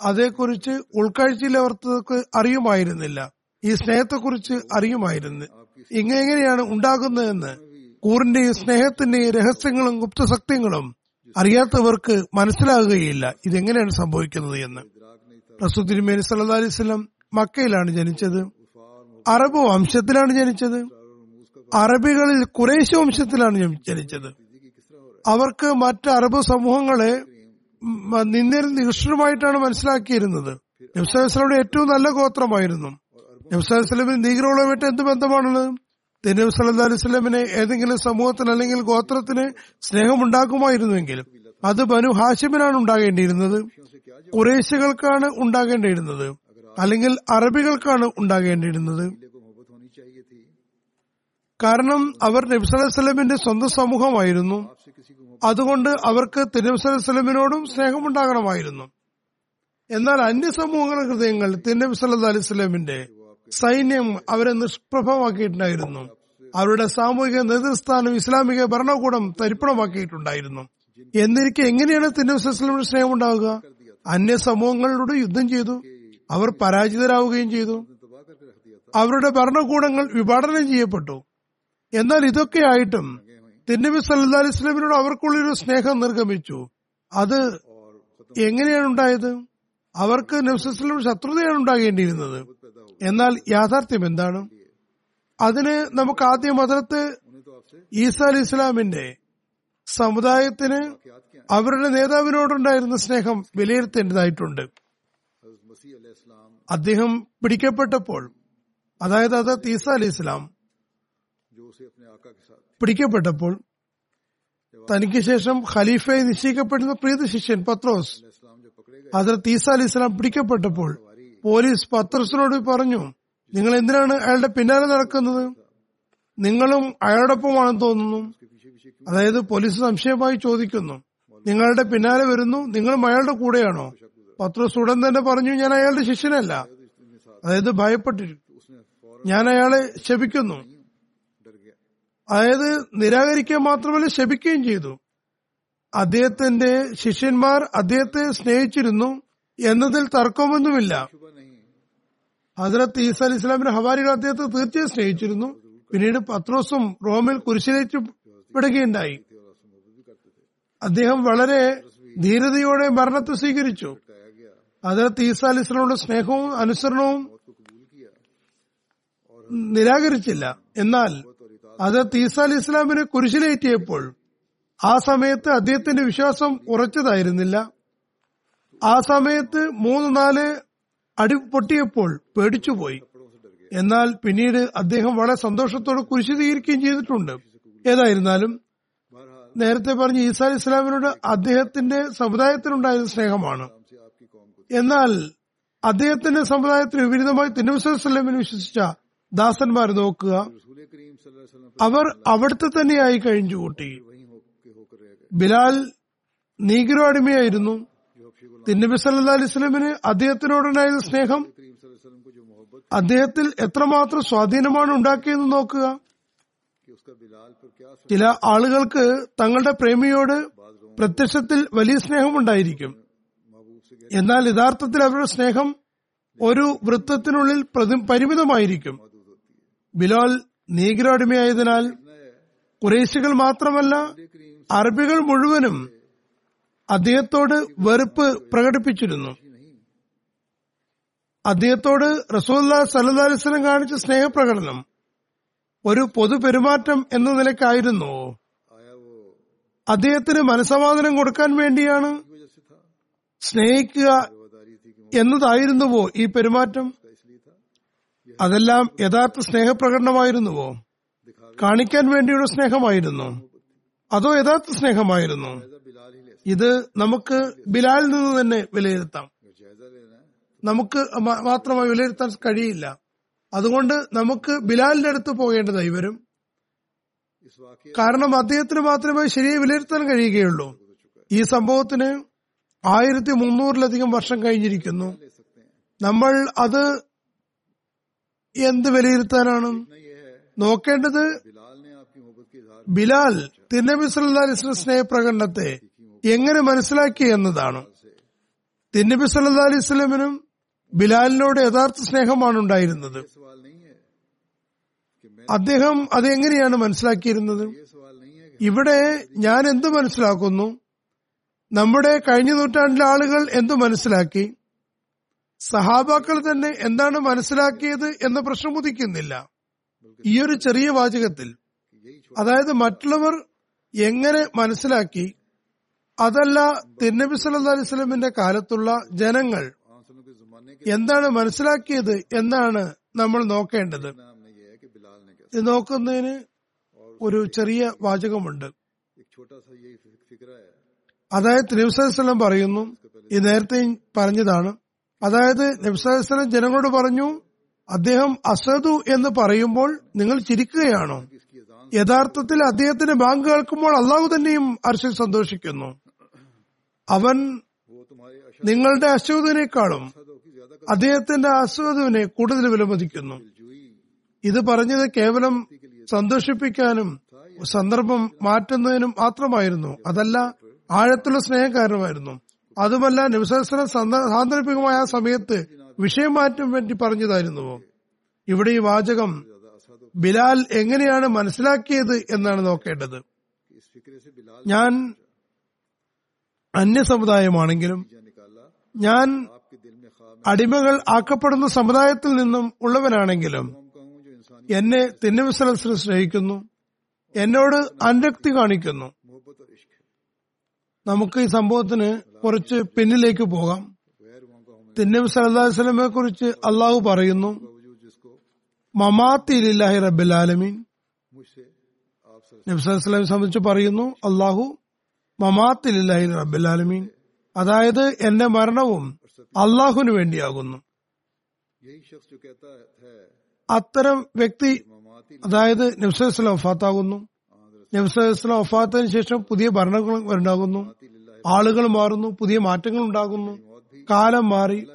അതേക്കുറിച്ച് ഉൾക്കാഴ്ചയിൽ അവർക്ക് അറിയുമായിരുന്നില്ല. ഈ സ്നേഹത്തെക്കുറിച്ച് അറിയുമായിരുന്നു. ഇങ്ങനെ എങ്ങനെയാണ് ഉണ്ടാകുന്നതെന്ന് കൂറിന്റെയും സ്നേഹത്തിന്റെയും രഹസ്യങ്ങളും ഗുപ്തസത്യങ്ങളും അറിയാത്തവർക്ക് മനസ്സിലാകുകയില്ല. ഇതെങ്ങനെയാണ് സംഭവിക്കുന്നത് എന്ന്. റസൂ തിരുമേനി സല്ലാ അലൈവല്ലം മക്കയിലാണ് ജനിച്ചത്. അറബ് വംശത്തിലാണ് ജനിച്ചത്. അറബികളിൽ കുറേശ് വംശത്തിലാണ് ജനിച്ചത്. അവർക്ക് മറ്റ് അറബ് സമൂഹങ്ങളെ നിന്നരും നികൃഷ്ടമായിട്ടാണ് മനസ്സിലാക്കിയിരുന്നത്. നബ്സാസ്ലാമിന്റെ ഏറ്റവും നല്ല ഗോത്രമായിരുന്നു. നബ്സാസ്ലാമിന് നീഗ്രോളമായിട്ട് എന്ത് ബന്ധമാണുള്ളത്? തിരുനബി സല്ലാ അലൈവല്ലമിനെ ഏതെങ്കിലും സമൂഹത്തിന് അല്ലെങ്കിൽ ഗോത്രത്തിന് സ്നേഹമുണ്ടാക്കുമായിരുന്നുവെങ്കിലും അത് ബനു ഹാഷിമിനാണ് ഉണ്ടാകേണ്ടിയിരുന്നത്. കുറേശികൾക്കാണ് ഉണ്ടാകേണ്ടിയിരുന്നത്. അല്ലെങ്കിൽ അറബികൾക്കാണ് ഉണ്ടാകേണ്ടിയിരുന്നത്. കാരണം അവർ നബ്സലമിന്റെ സ്വന്തം സമൂഹമായിരുന്നു. അതുകൊണ്ട് അവർക്ക് തിരുവസലമിനോടും സ്നേഹമുണ്ടാകണമായിരുന്നു. എന്നാൽ അന്യ സമൂഹങ്ങളുടെ ഹൃദയങ്ങൾ തിരുനബി അലൈഹി അലിസ്ലമിന്റെ സൈന്യം അവരെ നിഷ്പ്രഭമാക്കിയിട്ടുണ്ടായിരുന്നു. അവരുടെ സാമൂഹിക നേതൃസ്ഥാനം ഇസ്ലാമിക ഭരണകൂടം തരിപ്പണമാക്കിയിട്ടുണ്ടായിരുന്നു. എന്നിരിക്കെ എങ്ങനെയാണ് തിന്നവസ്ലമിന് സ്നേഹം ഉണ്ടാവുക അന്യ സമൂഹങ്ങളോട് യുദ്ധം ചെയ്തു. അവർ പരാജിതരാവുകയും ചെയ്തു. അവരുടെ ഭരണകൂടങ്ങൾ വിഭാടനം ചെയ്യപ്പെട്ടു. എന്നാൽ ഇതൊക്കെ ആയിട്ടും തിന്നബി സല്ലാ ഇസ്ലാമിനോട് അവർക്കുള്ളൊരു സ്നേഹം നിർഗമിച്ചു. അത് എങ്ങനെയാണ് ഉണ്ടായത്? അവർക്ക് നബ്സലിനോട് ശത്രുതയാണ് ഉണ്ടാകേണ്ടിയിരുന്നത്. എന്നാൽ യാഥാർത്ഥ്യം എന്താണ്? അതിന് നമുക്ക് ആദ്യം അതിർത്ത് ഈസാ അലി ഇസ്ലാമിന്റെ സമുദായത്തിന് അവരുടെ നേതാവിനോടുണ്ടായിരുന്ന സ്നേഹം വിലയിരുത്തേണ്ടതായിട്ടുണ്ട്. അദ്ദേഹം പിടിക്കപ്പെട്ടപ്പോൾ അതായത് അത് തീസ അലി ഇസ്ലാം പിടിക്കപ്പെട്ടപ്പോൾ തനിക്ക് ശേഷം ഖലീഫയെ നിശ്ചയിക്കപ്പെടുന്ന പ്രീത ശിഷ്യൻ പത്രോസ് അതിൽ തീസ അലി ഇസ്ലാം പിടിക്കപ്പെട്ടപ്പോൾ പോലീസ് പത്രോസിനോട് പറഞ്ഞു നിങ്ങൾ എന്തിനാണ് അയാളുടെ പിന്നാലെ നടക്കുന്നത്? നിങ്ങളും അയാളോടൊപ്പമാണെന്ന് തോന്നുന്നു. അതായത് പോലീസ് സംശയമായി ചോദിക്കുന്നു. നിങ്ങളുടെ പിന്നാലെ വരുന്നു. നിങ്ങളും അയാളുടെ കൂടെയാണോ? പത്രോസ് ഉടൻ തന്നെ പറഞ്ഞു ഞാൻ അയാളുടെ ശിഷ്യനല്ല. അതായത് ഭയപ്പെട്ടിരിക്കും ഞാൻ അയാളെ ശപിക്കുന്നു. അതായത് നിരാകരിക്കുക മാത്രമല്ല ശപിക്കുകയും ചെയ്തു. അദ്ദേഹത്തിന്റെ ശിഷ്യന്മാർ അദ്ദേഹത്തെ സ്നേഹിച്ചിരുന്നു എന്നതിൽ തർക്കമൊന്നുമില്ല. ഹസരത്ത് ഈസ അലി ഇസ്ലാമിന്റെ ഹവാരികൾ അദ്ദേഹത്തെ തീർച്ചയായും സ്നേഹിച്ചിരുന്നു. പിന്നീട് പത്രോസും റോമിൽ കുരിശിലേക്ക് വിടുകയുണ്ടായി അദ്ദേഹം വളരെ ധീരതയോടെ മരണത്തെ സ്വീകരിച്ചു. ഹജറത്ത് ഈസ അലി ഇസ്ലാമിന്റെ സ്നേഹവും അനുസരണവും നിരാകരിച്ചില്ല. എന്നാൽ അത് ഈസ അലി ഇസ്ലാമിനെ കുരിശിലേറ്റിയപ്പോൾ ആ സമയത്ത് അദ്ദേഹത്തിന്റെ വിശ്വാസം ഉറച്ചതായിരുന്നില്ല. ആ സമയത്ത് മൂന്ന് നാല് അടി പൊട്ടിയപ്പോൾ പേടിച്ചുപോയി. എന്നാൽ പിന്നീട് അദ്ദേഹം വളരെ സന്തോഷത്തോടെ കുരിശ് തീരുകയും ചെയ്തിട്ടുണ്ട്. ഏതായിരുന്നാലും നേരത്തെ പറഞ്ഞ ഈസാ ഇസ്ലാമിനോട് അദ്ദേഹത്തിന്റെ സമുദായത്തിനുണ്ടായ സ്നേഹമാണ്. എന്നാൽ അദ്ദേഹത്തിന്റെ സമുദായത്തിന് വിപരീതമായി തിരുവസ്വലമിന് വിശ്വസിച്ച ദാസന്മാർ നോക്കുക അവർ അവിടുത്തെ തന്നെയായി കഴിഞ്ഞുകൂട്ടി. ബിലാൽ നീഗ്രോ അടിമയായിരുന്നു തിന്നബി സല്ലാ അലിസ്ലമിന് അദ്ദേഹത്തിനോടുണ്ടായിരുന്ന സ്നേഹം അദ്ദേഹത്തിൽ എത്രമാത്രം സ്വാധീനമാണ് ഉണ്ടാക്കിയെന്ന് നോക്കുക. ചില ആളുകൾക്ക് തങ്ങളുടെ പ്രേമിയോട് പ്രത്യക്ഷത്തിൽ വലിയ സ്നേഹമുണ്ടായിരിക്കും. എന്നാൽ യഥാർത്ഥത്തിൽ അവരുടെ സ്നേഹം ഒരു വൃത്തത്തിനുള്ളിൽ പരിമിതമായിരിക്കും. ബിലാൽ നീഗ്രാടിമയായതിനാൽ കുറേശികൾ മാത്രമല്ല അറബികൾ മുഴുവനും അദ്ദേഹത്തോട് വെറുപ്പ് പ്രകടിപ്പിച്ചിരുന്നു. അദ്ദേഹത്തോട് റസോല്ലാ സല്ലു അലിസ്ലം കാണിച്ച സ്നേഹപ്രകടനം ഒരു പൊതുപെരുമാറ്റം എന്ന നിലക്കായിരുന്നു അദ്ദേഹത്തിന് മനസമാധാനം കൊടുക്കാൻ വേണ്ടിയാണ് സ്നേഹിക്കുക എന്നതായിരുന്നുവോ ഈ പെരുമാറ്റം? അതെല്ലാം യഥാർത്ഥ സ്നേഹപ്രകടനമായിരുന്നുവോ? കാണിക്കാൻ വേണ്ടിയുള്ള സ്നേഹമായിരുന്നു. അതോ യഥാർത്ഥ സ്നേഹമായിരുന്നു? ഇത് നമുക്ക് ബിലാലിൽ നിന്ന് തന്നെ വിലയിരുത്താം. നമുക്ക് മാത്രമായി വിലയിരുത്താൻ കഴിയില്ല. അതുകൊണ്ട് നമുക്ക് ബിലാലിന്റെ അടുത്ത് പോകേണ്ടതായി വരും കാരണം അദ്ദേഹത്തിന് മാത്രമേ ശരിയെ വിലയിരുത്താൻ കഴിയുകയുള്ളൂ. ഈ സംഭവത്തിന് ആയിരത്തി മുന്നൂറിലധികം വർഷം കഴിഞ്ഞിരിക്കുന്നു. നമ്മൾ അത് എന്ത് വിലയിരുത്താനാണ്? നോക്കേണ്ടത് ബിലാൽ തിന്നബി സല്ലാസ്ലിന്റെ സ്നേഹ പ്രകടനത്തെ എങ്ങനെ മനസ്സിലാക്കി എന്നതാണ്. തിന്നബി സല്ലാ അലൈസ്ലമിനും ബിലാലിനോട് യഥാർത്ഥ സ്നേഹമാണ് ഉണ്ടായിരുന്നത്. അദ്ദേഹം അതെങ്ങനെയാണ് മനസ്സിലാക്കിയിരുന്നത്? ഇവിടെ ഞാൻ എന്ത് മനസ്സിലാക്കുന്നു? നമ്മുടെ കഴിഞ്ഞ നൂറ്റാണ്ടിലെ ആളുകൾ എന്തു മനസ്സിലാക്കി? സഹാബാക്കൾ തന്നെ എന്താണ് മനസ്സിലാക്കിയത് എന്ന പ്രശ്നം ഉദിക്കുന്നില്ല. ഈ ഒരു ചെറിയ വാചകത്തിൽ. അതായത് മറ്റുള്ളവർ എങ്ങനെ മനസ്സിലാക്കി? അതല്ല തിന്നബി സല്ലാ അലൈവലമിന്റെ കാലത്തുള്ള ജനങ്ങൾ എന്താണ് മനസ്സിലാക്കിയത് എന്നാണ് നമ്മൾ നോക്കേണ്ടത്. ഇത് നോക്കുന്നതിന് ഒരു ചെറിയ വാചകമുണ്ട്. അതായത് നബ്സലം പറയുന്നു ഈ നേരത്തെ പറഞ്ഞതാണ്. അതായത് നബ്സലം ജനങ്ങളോട് പറഞ്ഞു അദ്ദേഹം അസദു എന്ന് പറയുമ്പോൾ നിങ്ങൾ ചിരിക്കുകയാണോ? യഥാർത്ഥത്തിൽ അദ്ദേഹത്തിന് ബാങ്ക് കേൾക്കുമ്പോൾ അള്ളാഹു തന്നെയും അർഷിൽ സന്തോഷിക്കുന്നു. അവൻ നിങ്ങളുടെ അശ്വതിനേക്കാളും അദ്ദേഹത്തിന്റെ ആസ്വാദുവിനെ കൂടുതൽ വിലമതിക്കുന്നു. ഇത് പറഞ്ഞത് കേവലം സന്തോഷിപ്പിക്കാനും സന്ദർഭം മാറ്റുന്നതിനും മാത്രമായിരുന്നു. അതല്ല ആഴത്തുള്ള സ്നേഹം കാരണമായിരുന്നു അതുമല്ല നിവസന സാന്ദർഭികമായ ആ സമയത്ത് വിഷയം മാറ്റം വേണ്ടി പറഞ്ഞതായിരുന്നു. ഇവിടെ ഈ വാചകം ബിലാൽ എങ്ങനെയാണ് മനസ്സിലാക്കിയത് എന്നാണ് നോക്കേണ്ടത്. ഞാൻ അന്യ സമുദായമാണെങ്കിലും ഞാൻ അടിമകൾ ആക്കപ്പെടുന്ന സമുദായത്തിൽ നിന്നും ഉള്ളവനാണെങ്കിലും എന്നെ തിന്നവിസലസ് സ്നേഹിക്കുന്നു. എന്നോട് അനുരക്തി കാണിക്കുന്നു. നമുക്ക് ഈ സംഭവത്തിന് കുറച്ച് പിന്നിലേക്ക് പോകാം. തിന്നബി സലഹുസ്ലമെ കുറിച്ച് അള്ളാഹു പറയുന്നു മമാത്തിലാഹി റബ്ബിൽ ആലമീൻ. നബ്സലം സംബന്ധിച്ച് പറയുന്നു അള്ളാഹു മമാത്തിലാഹി റബ്ബിൽ ആലമീൻ. അതായത് എന്റെ മരണവും അള്ളാഹുവിനു വേണ്ടിയാകുന്നു. അത്തരം വ്യക്തി അതായത് നബ്സലം ഒഫാത്താകുന്നു നബ്സലം ഒഫാത്തതിനു ശേഷം പുതിയ ഭരണങ്ങൾ ഉണ്ടാകുന്നു ആളുകൾ മാറുന്നു പുതിയ മാറ്റങ്ങൾ ഉണ്ടാകുന്നു. കാലം മാറി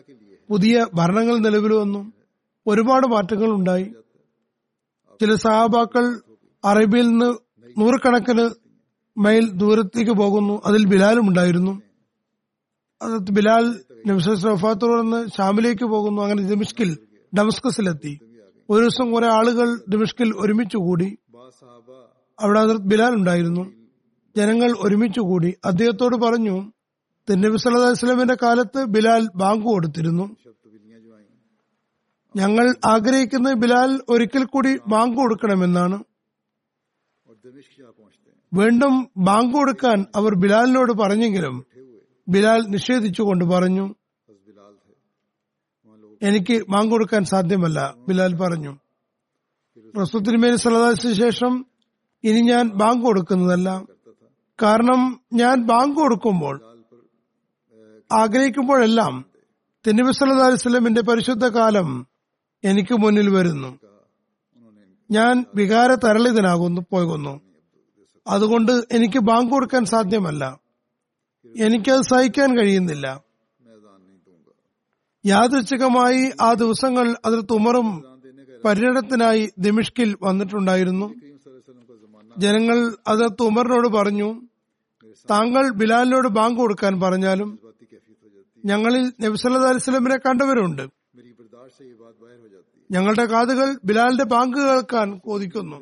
പുതിയ ഭരണങ്ങൾ നിലവിൽ വന്നു. ഒരുപാട് മാറ്റങ്ങൾ ഉണ്ടായി. ചില സഹാബാക്കൾ അറേബ്യയിൽ നിന്ന് നൂറുകണക്കിന് മൈൽ ദൂരത്തേക്ക് പോകുന്നു. അതിൽ ബിലാലും ഉണ്ടായിരുന്നു. ബിലാൽ നംസസ് വഫാത്ത് തുടർന്ന് ഷാമിലേക്ക് പോകുന്നു. അങ്ങനെ ദമിഷ്കിൽ ഡമസ്കസിലെത്തി. ഒരു ദിവസം കുറെ ആളുകൾ ദമിഷ്കിൽ ഒരുമിച്ചുകൂടി അവിടെ ഹസരത് ബിലാൽ ഉണ്ടായിരുന്നു. ജനങ്ങൾ ഒരുമിച്ചുകൂടി അദ്ദേഹത്തോട് പറഞ്ഞു തിന്നബി സല്ലാ ഇസ്ലാമിന്റെ കാലത്ത് ബിലാൽ ബാങ്ക് കൊടുത്തിരുന്നു. ഞങ്ങൾ ആഗ്രഹിക്കുന്ന ബിലാൽ ഒരിക്കൽ കൂടി ബാങ്ക് കൊടുക്കണമെന്നാണ്. വീണ്ടും ബാങ്ക് കൊടുക്കാൻ അവർ ബിലാലിനോട് പറഞ്ഞെങ്കിലും ബിലാൽ നിഷേധിച്ചുകൊണ്ട് പറഞ്ഞു എനിക്ക് വാങ്ങൊടുക്കാൻ സാധ്യമല്ല ബിലാൽ പറഞ്ഞു. റസൂത്തിനുമേൽ സലതാസിന് ശേഷം ഇനി ഞാൻ ബാങ്ക് കൊടുക്കുന്നതല്ല കാരണം ഞാൻ ബാങ്ക് കൊടുക്കുമ്പോൾ ആഗ്രഹിക്കുമ്പോഴെല്ലാം തെന്നിബി സല്ലാ അലിസ്ലമിന്റെ പരിശുദ്ധ കാലം എനിക്ക് മുന്നിൽ വരുന്നു. ഞാൻ വികാര തരളിതനാകുന്നു പോകുന്നു അതുകൊണ്ട് എനിക്ക് ബാങ്ക് കൊടുക്കാൻ സാധ്യമല്ല. എനിക്കത് സഹിക്കാൻ കഴിയുന്നില്ല. യാദൃച്ഛികമായി ആ ദിവസങ്ങൾ അതിൽ തുമറും പര്യടനത്തിനായി ദിമിഷ്കിൽ വന്നിട്ടുണ്ടായിരുന്നു. ജനങ്ങൾ അത് തുമറിനോട് പറഞ്ഞു താങ്കൾ ബിലാലിനോട് ബാങ്ക് കൊടുക്കാൻ പറഞ്ഞാലും ഞങ്ങളിൽ നബിസ്വല്ലാസ്ലമിനെ കണ്ടവരുണ്ട്. ഞങ്ങളുടെ കാതുകൾ ബിലാലിന്റെ ബാങ്ക് കേൾക്കാൻ കൊതിക്കുന്നു.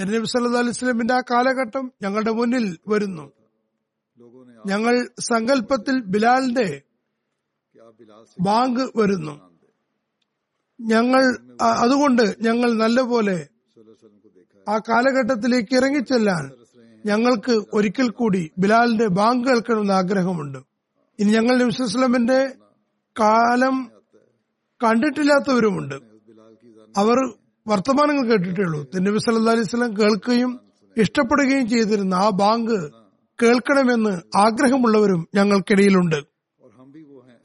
അലൈഹി അലിസ്ലമിന്റെ ആ കാലഘട്ടം ഞങ്ങളുടെ മുന്നിൽ വരുന്നു. ഞങ്ങൾ സങ്കല്പത്തിൽ ബിലാലിന്റെ ബാങ്ക് വരുന്നു. ഞങ്ങൾ അതുകൊണ്ട് ഞങ്ങൾ നല്ലപോലെ ആ കാലഘട്ടത്തിലേക്ക് ഇറങ്ങിച്ചെല്ലാൻ ഞങ്ങൾക്ക് ഒരിക്കൽ കൂടി ബിലാലിന്റെ ബാങ്ക് കേൾക്കണമെന്ന് ആഗ്രഹമുണ്ട്. ഇനി ഞങ്ങൾ നബ്സുസ്ലമിന്റെ കാലം കണ്ടിട്ടില്ലാത്തവരുമുണ്ട്. അവർ വർത്തമാനങ്ങൾ കേട്ടിട്ടേ ഉള്ളൂ. തിന്നബി സല്ലാ അലൈഹി സ്വലം കേൾക്കുകയും ഇഷ്ടപ്പെടുകയും ചെയ്തിരുന്ന ആ ബാങ്ക് കേൾക്കണമെന്ന് ആഗ്രഹമുള്ളവരും ഞങ്ങൾക്കിടയിലുണ്ട്.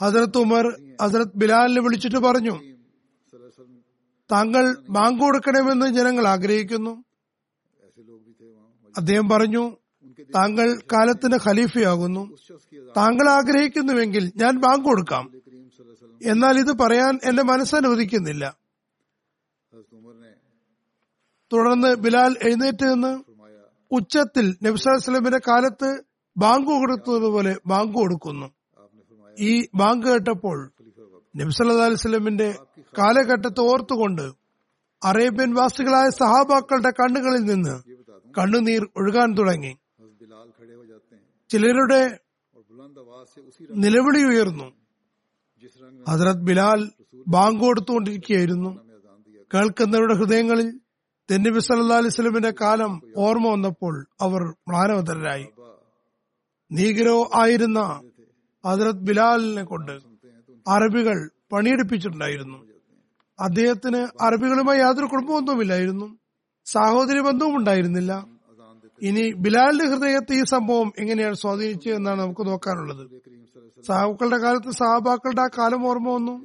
ഹസരത്ത് ഉമർ ഹസരത് ബിലാലിനെ വിളിച്ചിട്ട് പറഞ്ഞു താങ്കൾ ബാങ്ക് കൊടുക്കണമെന്ന് ജനങ്ങൾ ആഗ്രഹിക്കുന്നു. അദ്ദേഹം പറഞ്ഞു താങ്കൾ കാലത്തിന്റെ ഖലീഫയാകുന്നു. താങ്കൾ ആഗ്രഹിക്കുന്നുവെങ്കിൽ ഞാൻ ബാങ്ക് കൊടുക്കാം. എന്നാൽ ഇത് പറയാൻ എന്റെ മനസ്സനുവദിക്കുന്നില്ല. തുടർന്ന് ബിലാൽ എഴുന്നേറ്റ് നിന്ന് ഉച്ചത്തിൽ നബ്സാസ്ലമിന്റെ കാലത്ത് ബാങ്ക് കൊടുത്തതുപോലെ ബാങ്ക് കൊടുക്കുന്നു. ഈ ബാങ്ക് കേട്ടപ്പോൾ നബ്സല്ലാസ്ലമിന്റെ കാലഘട്ടത്തെ ഓർത്തുകൊണ്ട് അറേബ്യൻ വാസികളായ സഹാബാക്കളുടെ കണ്ണുകളിൽ നിന്ന് കണ്ണുനീർ ഒഴുകാൻ തുടങ്ങി. ചിലരുടെ നിലവിളി ഉയർന്നു. ഹസ്രത് ബിലാൽ ബാങ്ക് കൊടുത്തുകൊണ്ടിരിക്കുകയായിരുന്നു. കേൾക്കുന്നവരുടെ ഹൃദയങ്ങളിൽ തെന്നബി സല്ല അലിസ്ലമിന്റെ കാലം ഓർമ്മ വന്നപ്പോൾ അവർ മാനവതരായി നീഗ്രോ ആയിരുന്ന ഹജറത് ബിലാലിനെ കൊണ്ട് അറബികൾ പണിയെടുപ്പിച്ചിട്ടുണ്ടായിരുന്നു. അദ്ദേഹത്തിന് അറബികളുമായി യാതൊരു കുടുംബമൊന്നുമില്ലായിരുന്നു സാഹോദര്യ ബന്ധവും ഉണ്ടായിരുന്നില്ല. ഇനി ബിലാലിന്റെ ഹൃദയത്തെ ഈ സംഭവം എങ്ങനെയാണ് സ്വാധീനിച്ചത് എന്നാണ് നമുക്ക് നോക്കാനുള്ളത്. സാഹുക്കളുടെ കാലത്ത് സഹാബാക്കളുടെ ആ കാലം ഓർമ്മ വന്നു.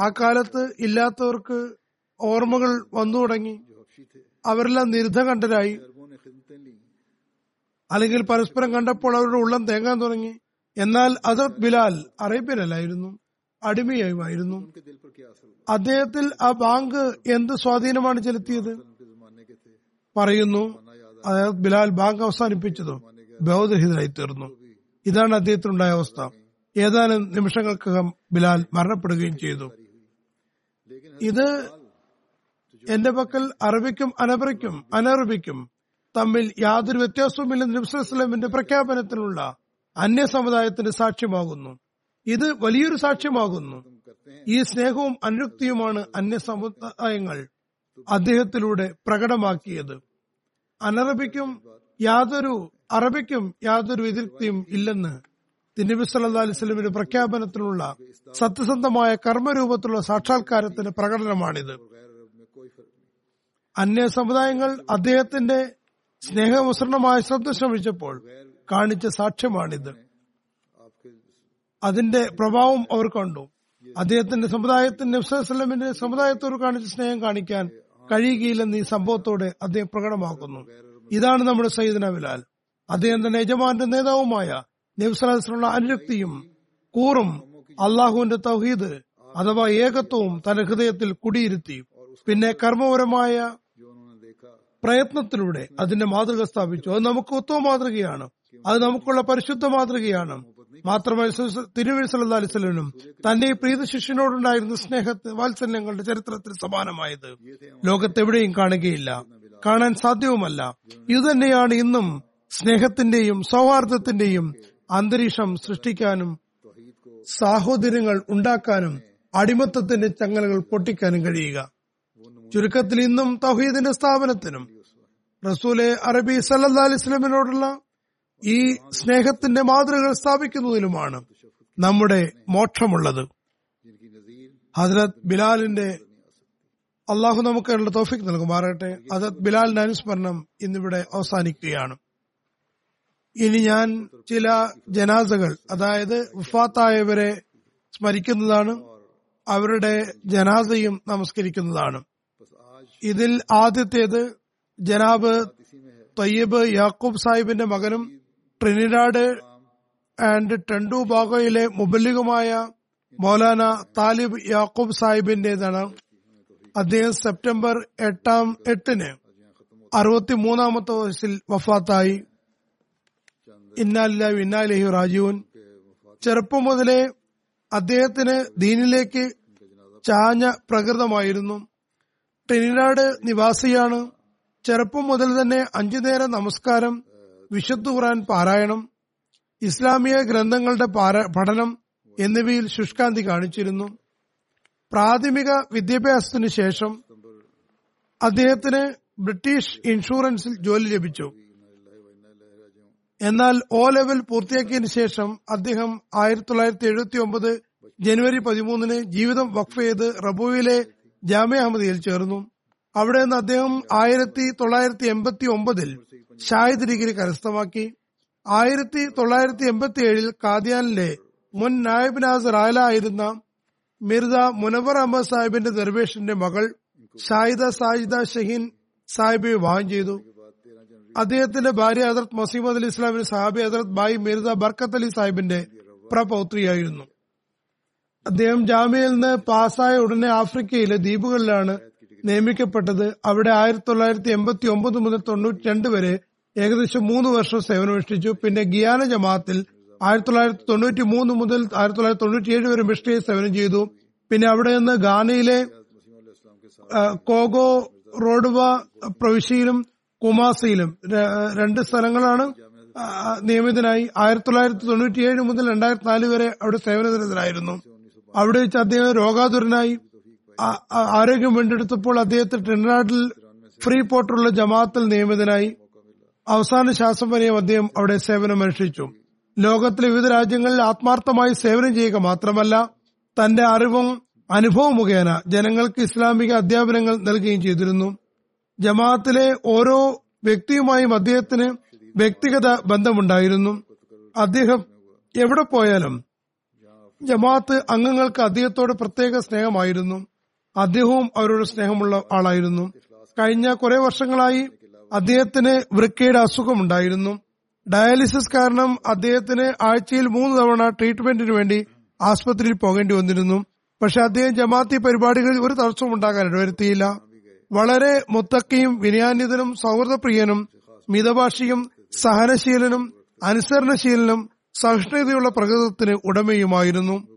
ആ കാലത്ത് ഇല്ലാത്തവർക്ക് ഓർമ്മകൾ വന്നു തുടങ്ങി. അവരെല്ലാം നിർദ്ധകണ്ഠരായി അല്ലെങ്കിൽ പരസ്പരം കണ്ടപ്പോൾ അവരുടെ ഉള്ളം തേങ്ങാൻ തുടങ്ങി. എന്നാൽ അസത് ബിലാൽ അറേബ്യനല്ലായിരുന്നു അടിമയായിരുന്നു അദ്ദേഹത്തിൽ ആ ബാങ്ക് എന്ത് സ്വാധീനമാണ് ചെലുത്തിയത്? പറയുന്നു അതായത് ബിലാൽ ബാങ്ക് അവസാനിപ്പിച്ചതോ? ബൗദ്രഹിതരായി തീർന്നു. ഇതാണ് അദ്ദേഹത്തിനുണ്ടായ അവസ്ഥ. ഏതാനും നിമിഷങ്ങൾക്കകം ബിലാൽ മരണപ്പെടുകയും ചെയ്തു. ഇത് എന്റെ പക്കൽ അറബിക്കും അനബറിക്കും അനറബിക്കും തമ്മിൽ യാതൊരു വ്യത്യാസവുമില്ലെന്ന് നബ്സുലമിന്റെ പ്രഖ്യാപനത്തിലുള്ള അന്യ സമുദായത്തിന്റെ സാക്ഷ്യമാകുന്നു. ഇത് വലിയൊരു സാക്ഷ്യമാകുന്നു. ഈ സ്നേഹവും അനുക്തിയുമാണ് അന്യ സമുദായങ്ങൾ അദ്ദേഹത്തിലൂടെ പ്രകടമാക്കിയത്. അനറബിക്കും യാതൊരു അറബിക്കും യാതൊരു എതിർത്തിയും ഇല്ലെന്ന് തിന്നബി സല്ലാ അലിസ്ലമിന്റെ പ്രഖ്യാപനത്തിലുള്ള സത്യസന്ധമായ കർമ്മരൂപത്തിലുള്ള സാക്ഷാത്കാരത്തിന്റെ പ്രകടനമാണിത്. അന്യ സമുദായങ്ങൾ അദ്ദേഹത്തിന്റെ സ്നേഹമിശ്രണമായ ശ്രദ്ധ ശ്രമിച്ചപ്പോൾ കാണിച്ച സാക്ഷ്യമാണിത്. അതിന്റെ പ്രഭാവം അവർ കണ്ടു. അദ്ദേഹത്തിന്റെ സമുദായത്തിന്റെ വസ്ലമിന്റെ സമുദായത്തോട് കാണിച്ച സ്നേഹം കാണിക്കാൻ കഴിയുകയില്ലെന്ന് ഈ സംഭവത്തോടെ അദ്ദേഹം പ്രകടമാക്കുന്നു. ഇതാണ് നമ്മുടെ സയ്യിദ് ബിലാൽ അദ്ദേഹം തന്നെ യജമാന്റെ നേതാവുമായ നബ്സലാസ്ലുള്ള അനുരക്തിയും കൂറും അള്ളാഹുവിന്റെ തൗഹീദ് അഥവാ ഏകത്വവും തന്റെ ഹൃദയത്തിൽ കുടിയിരുത്തി. പിന്നെ കർമ്മപരമായ പ്രയത്നത്തിലൂടെ അതിന്റെ മാതൃക സ്ഥാപിച്ചു. അത് നമുക്ക് ഉത്തമ മാതൃകയാണ്. അത് നമുക്കുള്ള പരിശുദ്ധ മാതൃകയാണ്. മാത്രമല്ല തിരുവഴി സല്ലാ അലിസ്ലനും തന്റെ പ്രീത ശിഷ്യനോടുണ്ടായിരുന്ന സ്നേഹത്തെ വാത്സല്യങ്ങളുടെ ചരിത്രത്തിൽ സമാനമായത്. ലോകത്തെവിടെയും കാണുകയില്ല. കാണാൻ സാധ്യവുമല്ല. ഇതുതന്നെയാണ് ഇന്നും സ്നേഹത്തിന്റെയും സൗഹാർദ്ദത്തിന്റെയും അന്തരീക്ഷം സൃഷ്ടിക്കാനും സാഹോദര്യങ്ങൾ ഉണ്ടാക്കാനും അടിമത്തത്തിന്റെ ചങ്ങലകൾ പൊട്ടിക്കാനും കഴിയുക. ചുരുക്കത്തിൽ ഇന്നും തൗഹീദിന്റെ സ്ഥാപനത്തിനും റസൂലെ അറബി സല്ലാ അലിസ്ലമിനോടുള്ള ഈ സ്നേഹത്തിന്റെ മാതൃകൾ സ്ഥാപിക്കുന്നതിലുമാണ് നമ്മുടെ മോക്ഷമുള്ളത്. ഹജ്രത് ബിലാലിന്റെ അള്ളാഹു നമുക്ക് അതിനുള്ള തോഫിക് നൽകുമാറട്ടെ ഹജത് ബിലാലിന്റെ അനുസ്മരണം ഇന്നിവിടെ അവസാനിക്കുകയാണ്. ഇനി ഞാൻ ചില ജനാസകൾ അതായത് വഫാത്തായവരെ സ്മരിക്കുന്നതാണ്. അവരുടെ ജനാസയും നമസ്കരിക്കുന്നതാണ്. ഇതിൽ ആദ്യത്തേത് ജനാബ് തയ്യബ് യാക്കൂബ് സാഹിബിന്റെ മകനും ട്രിനിഡാഡ് ആൻഡ് ടെണ്ടുബാഗോയിലെ മുബല്ലികുമായ മൗലാന താലിബ് യാക്കൂബ് സാഹിബിന്റേതാണ്. അദ്ദേഹം സെപ്റ്റംബർ എട്ടാം എട്ടിന് അറുപത്തിമൂന്നാമത്തെ വയസ്സിൽ വഫാത്തായി. ഇന്നാലില്ല ഇന്നാലഹി രാജീവൻ ചെറുപ്പം മുതലേ അദ്ദേഹത്തിന് ദീനിലേക്ക് ചാഞ്ഞ പ്രകൃതമായിരുന്നു. ട്രിനിഡാഡ് നിവാസിയാണ്. ചെറുപ്പം മുതൽ തന്നെ അഞ്ചു നേരം നമസ്കാരം വിശുദ്ധ ഖുറാൻ പാരായണം ഇസ്ലാമിക ഗ്രന്ഥങ്ങളുടെ പഠനം എന്നിവയിൽ ശുഷ്കാന്തി കാണിച്ചിരുന്നു. പ്രാഥമിക വിദ്യാഭ്യാസത്തിന് ശേഷം അദ്ദേഹത്തിന് ബ്രിട്ടീഷ് ഇൻഷുറൻസിൽ ജോലി ലഭിച്ചു. എന്നാൽ ഓ ലെവൽ പൂർത്തിയാക്കിയതിന് ശേഷം അദ്ദേഹം ആയിരത്തി തൊള്ളായിരത്തി എഴുപത്തി ഒമ്പത് ജനുവരി പതിമൂന്നിന് ജീവിതം വഖഫ് ചെയ്ത് റബുവിലെ ജാമ്യ അഹമ്മദിയിൽ ചേർന്നു. അവിടെ നിന്ന് അദ്ദേഹം ആയിരത്തി തൊള്ളായിരത്തി എൺപത്തി ഒമ്പതിൽ ഷാഹിദ് ഡിഗ്രി കരസ്ഥമാക്കി. ആയിരത്തി തൊള്ളായിരത്തി എൺപത്തി ഏഴിൽ കാദ്യാനിലെ മുൻ നായബ് നാസർ ആല ആയിരുന്ന മിർദ മുനവർ അഹമ്മദ് സാഹിബിന്റെ ദർവേഷിന്റെ മകൾ ഷാഹിദ സാജിദ ഷഹീൻ സാഹിബെ വിവാഹം ചെയ്തു. അദ്ദേഹത്തിന്റെ ഭാര്യ ഹസരത് മസീമദ് അലി ഇസ്ലാമിന് സാഹിബി ഹസരത് ബായി മിർദ ബർക്കത്ത് അലി സാഹിബിന്റെ പ്രപൗത്രിയായിരുന്നു. അദ്ദേഹം ജാമ്യയിൽ നിന്ന് പാസ്സായ ഉടനെ ആഫ്രിക്കയിലെ ദ്വീപുകളിലാണ് നിയമിക്കപ്പെട്ടത് അവിടെ ആയിരത്തി തൊള്ളായിരത്തി എൺപത്തി ഒമ്പത് മുതൽ തൊണ്ണൂറ്റി രണ്ട് വരെ ഏകദേശം മൂന്ന് വർഷം സേവനമനുഷ്ഠിച്ചു. പിന്നെ ഗിയാന ജമാഅത്തിൽ ആയിരത്തി തൊള്ളായിരത്തി തൊണ്ണൂറ്റി മൂന്ന് മുതൽ ആയിരത്തി തൊള്ളായിരത്തി തൊണ്ണൂറ്റിയേഴ് വരെ മിഷ്ടിയെ സേവനം ചെയ്തു. പിന്നെ അവിടെ നിന്ന് ഗാനയിലെ കോഗോ റോഡുവ പ്രവിശ്യയിലും കുമാസയിലും രണ്ട് സ്ഥലങ്ങളാണ് നിയമിതനായി. ആയിരത്തി തൊള്ളായിരത്തി തൊണ്ണൂറ്റിയേഴ് മുതൽ രണ്ടായിരത്തി നാല് വരെ അവിടെ സേവനനിരതനായിരുന്നു അവിടെ വെച്ച് അദ്ദേഹം രോഗാതുരനായി. ആരോഗ്യം വീണ്ടെടുത്തപ്പോൾ അദ്ദേഹത്തെ ട്രിനാഡിൽ ഫ്രീ പോർട്ടുള്ള ജമാഅത്തിൽ നിയമിതനായി. അവസാന ശ്വാസം വരെയും അദ്ദേഹം അവിടെ സേവനമനുഷ്ഠിച്ചു ലോകത്തിലെ വിവിധ രാജ്യങ്ങളിൽ ആത്മാർത്ഥമായി സേവനം ചെയ്യുക മാത്രമല്ല തന്റെ അറിവും അനുഭവം മുഖേന ജനങ്ങൾക്ക് ഇസ്ലാമിക അധ്യാപനങ്ങൾ നൽകുകയും ചെയ്തിരുന്നു. ജമാഅത്തിലെ ഓരോ വ്യക്തിയുമായും അദ്ദേഹത്തിന് വ്യക്തിഗത ബന്ധമുണ്ടായിരുന്നു. അദ്ദേഹം എവിടെ പോയാലും ജമാഅത്ത് അംഗങ്ങൾക്ക് അദ്ദേഹത്തോട് പ്രത്യേക സ്നേഹമായിരുന്നു. അദ്ദേഹവും അവരോട് സ്നേഹമുള്ള ആളായിരുന്നു. കഴിഞ്ഞ കുറെ വർഷങ്ങളായി അദ്ദേഹത്തിന് വൃക്കയുടെ അസുഖമുണ്ടായിരുന്നു. ഡയാലിസിസ് കാരണം അദ്ദേഹത്തിന് ആഴ്ചയിൽ മൂന്ന് തവണ ട്രീറ്റ്മെന്റിന് വേണ്ടി ആസ്പത്രിയിൽ പോകേണ്ടി വന്നിരുന്നു. പക്ഷെ അദ്ദേഹം ജമാഅത്തി പരിപാടികളിൽ ഒരു തടസ്സവും ഉണ്ടാകാൻ ഇടവരുത്തിയില്ല. വളരെ മുത്തക്കയും വിനയാന്യതനും സൗഹൃദപ്രിയനും മിതഭാഷിയും സഹനശീലനും അനുസരണശീലനും സഹിഷ്ണുതയുള്ള പ്രകൃതത്തിന് ഉടമയുമായിരുന്നു.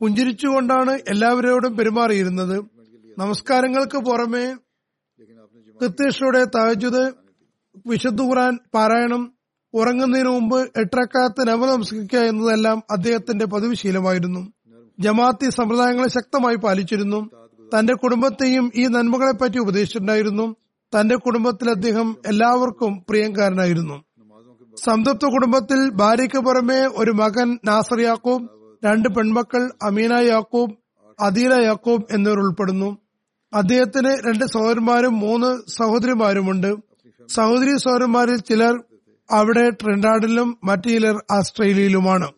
പുഞ്ചിരിച്ചുകൊണ്ടാണ് എല്ലാവരോടും പെരുമാറിയിരുന്നത്. നമസ്കാരങ്ങൾക്ക് പുറമെ കൃത്യനിഷ്ഠയുടെ തഹജുദ് വിശുദ്ധ ഖുറാൻ പാരായണം ഉറങ്ങുന്നതിന് മുമ്പ് എട്ടരക്കാലത്ത് നവ നമസ്കരിക്കുക എന്നതെല്ലാം അദ്ദേഹത്തിന്റെ പതിവ് ശീലമായിരുന്നു ജമാഅത്തി സമ്പ്രദായങ്ങളെ ശക്തമായി പാലിച്ചിരുന്നു. തന്റെ കുടുംബത്തെയും ഈ നന്മകളെ പറ്റി ഉപദേശിച്ചിട്ടുണ്ടായിരുന്നു. തന്റെ കുടുംബത്തിൽ അദ്ദേഹം എല്ലാവർക്കും പ്രിയങ്കാരനായിരുന്നു. സംതൃപ്ത കുടുംബത്തിൽ ഭാര്യയ്ക്ക് പുറമെ ഒരു മകൻ നാസർ യാക്കൂബ് രണ്ട് പെൺമക്കൾ അമീന യാക്കൂബ് അദീല യാക്കൂബ് എന്നിവർ ഉൾപ്പെടുന്നു. അദ്ദേഹത്തിന് രണ്ട് സഹോദരന്മാരും മൂന്ന് സഹോദരിമാരുമുണ്ട്. സഹോദരി സഹോദരന്മാരിൽ ചിലർ അവിടെ ട്രിൻഡാഡിലും മറ്റു ചിലർ ആസ്ട്രേലിയയിലുമാണ്.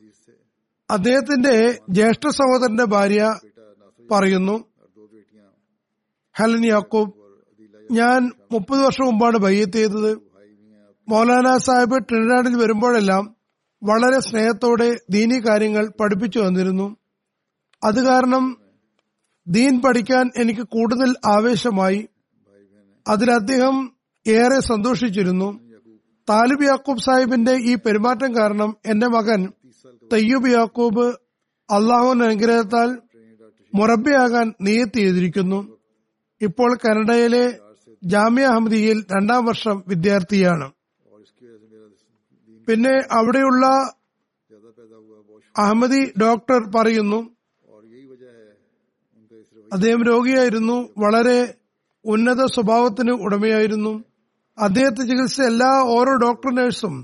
അദ്ദേഹത്തിന്റെ ജ്യേഷ്ഠ സഹോദരന്റെ ഭാര്യ പറയുന്നു ഹെലൻ യാക്കൂബ് ഞാൻ മുപ്പത് വർഷം മുമ്പാണ് ബയ്യത്ത് ചെയ്തത് മൗലാന സാഹിബ് ട്രിനിഡാഡിൽ വരുമ്പോഴെല്ലാം വളരെ സ്നേഹത്തോടെ ദീനി കാര്യങ്ങൾ പഠിപ്പിച്ചു വന്നിരുന്നു അത് കാരണം ദീൻ പഠിക്കാൻ എനിക്ക് കൂടുതൽ ആവേശമായി. അതിൽ അദ്ദേഹം ഏറെ സന്തോഷിച്ചിരുന്നു. താലിബ് യാക്കൂബ് സാഹിബിന്റെ ഈ പെരുമാറ്റം കാരണം എന്റെ മകൻ തയ്യൂബ് യാക്കൂബ് അള്ളാഹുവിന്റെ അനുഗ്രഹത്താൽ മുറബിയാകാൻ നിയത്തി ചെയ്തിരിക്കുന്നു. ഇപ്പോൾ കനഡയിലെ ജാമ്യ അഹമ്മദിയിൽ രണ്ടാം വർഷം വിദ്യാർത്ഥിയാണ്. പിന്നെ അവിടെയുള്ള അഹമ്മദി ഡോക്ടർ പറയുന്നു അദ്ദേഹം രോഗിയായിരുന്നു വളരെ ഉന്നത സ്വഭാവത്തിന് ഉടമയായിരുന്നു. അദ്ദേഹത്തെ ചികിത്സ എല്ലാ ഓരോ ഡോക്ടർ നഴ്സും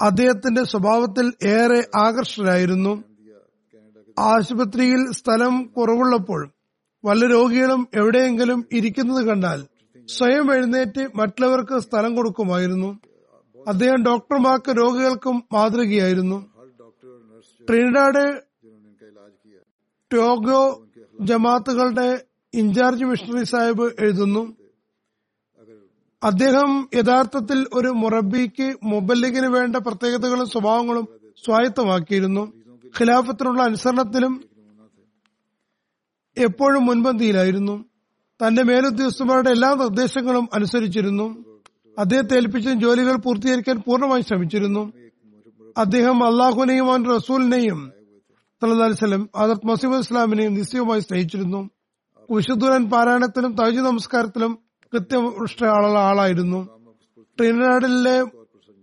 അദ്ദേഹത്തിന്റെ സ്വഭാവത്തിൽ ഏറെ ആകർഷകരായിരുന്നു. ആശുപത്രിയിൽ സ്ഥലം കുറവുള്ളപ്പോൾ വല്ല രോഗികളും എവിടെയെങ്കിലും ഇരിക്കുന്നത് കണ്ടാൽ സ്വയം എഴുന്നേറ്റ് മറ്റുള്ളവർക്ക് സ്ഥലം കൊടുക്കുമായിരുന്നു. അദ്ദേഹം ഡോക്ടർമാർക്ക് രോഗികൾക്കും മാതൃകയായിരുന്നു. ട്രിനിഡാഡ് ടോഗോ ജമാത്തുകളുടെ ഇൻചാർജ് മിഷണറി സാഹിബ് എഴുതുന്നു. അദ്ദേഹം യഥാർത്ഥത്തിൽ ഒരു മുറബിക്ക് മുബല്ലിഗിന് വേണ്ട പ്രത്യേകതകളും സ്വഭാവങ്ങളും സ്വായത്തമാക്കിയിരുന്നു. ഖിലാഫത്തിനുള്ള അനുസരണത്തിലും എപ്പോഴും മുൻപന്തിയിലായിരുന്നു. തന്റെ മേലുദ്യോഗസ്ഥന്മാരുടെ എല്ലാ നിർദ്ദേശങ്ങളും അനുസരിച്ചിരുന്നു. അദ്ദേഹത്തെ ഏൽപ്പിച്ച ജോലികൾ പൂർത്തീകരിക്കാൻ പൂർണമായി ശ്രമിച്ചിരുന്നു. അദ്ദേഹം അള്ളാഹുവിനെയും അവന്റെ റസൂലിനെയും തലദാലിസ്ലം ഹദരത്ത് മസീബ് ഇസ്ലാമിനെയും നിശ്ചയമായി സ്നേഹിച്ചിരുന്നു. വിശുദ്ധുരൻ പാരായണത്തിലും തൈജ് നമസ്കാരത്തിലും കൃത്യനിഷ്ഠ ആളുള്ള ആളായിരുന്നു. ട്രിനിഡാഡിലെ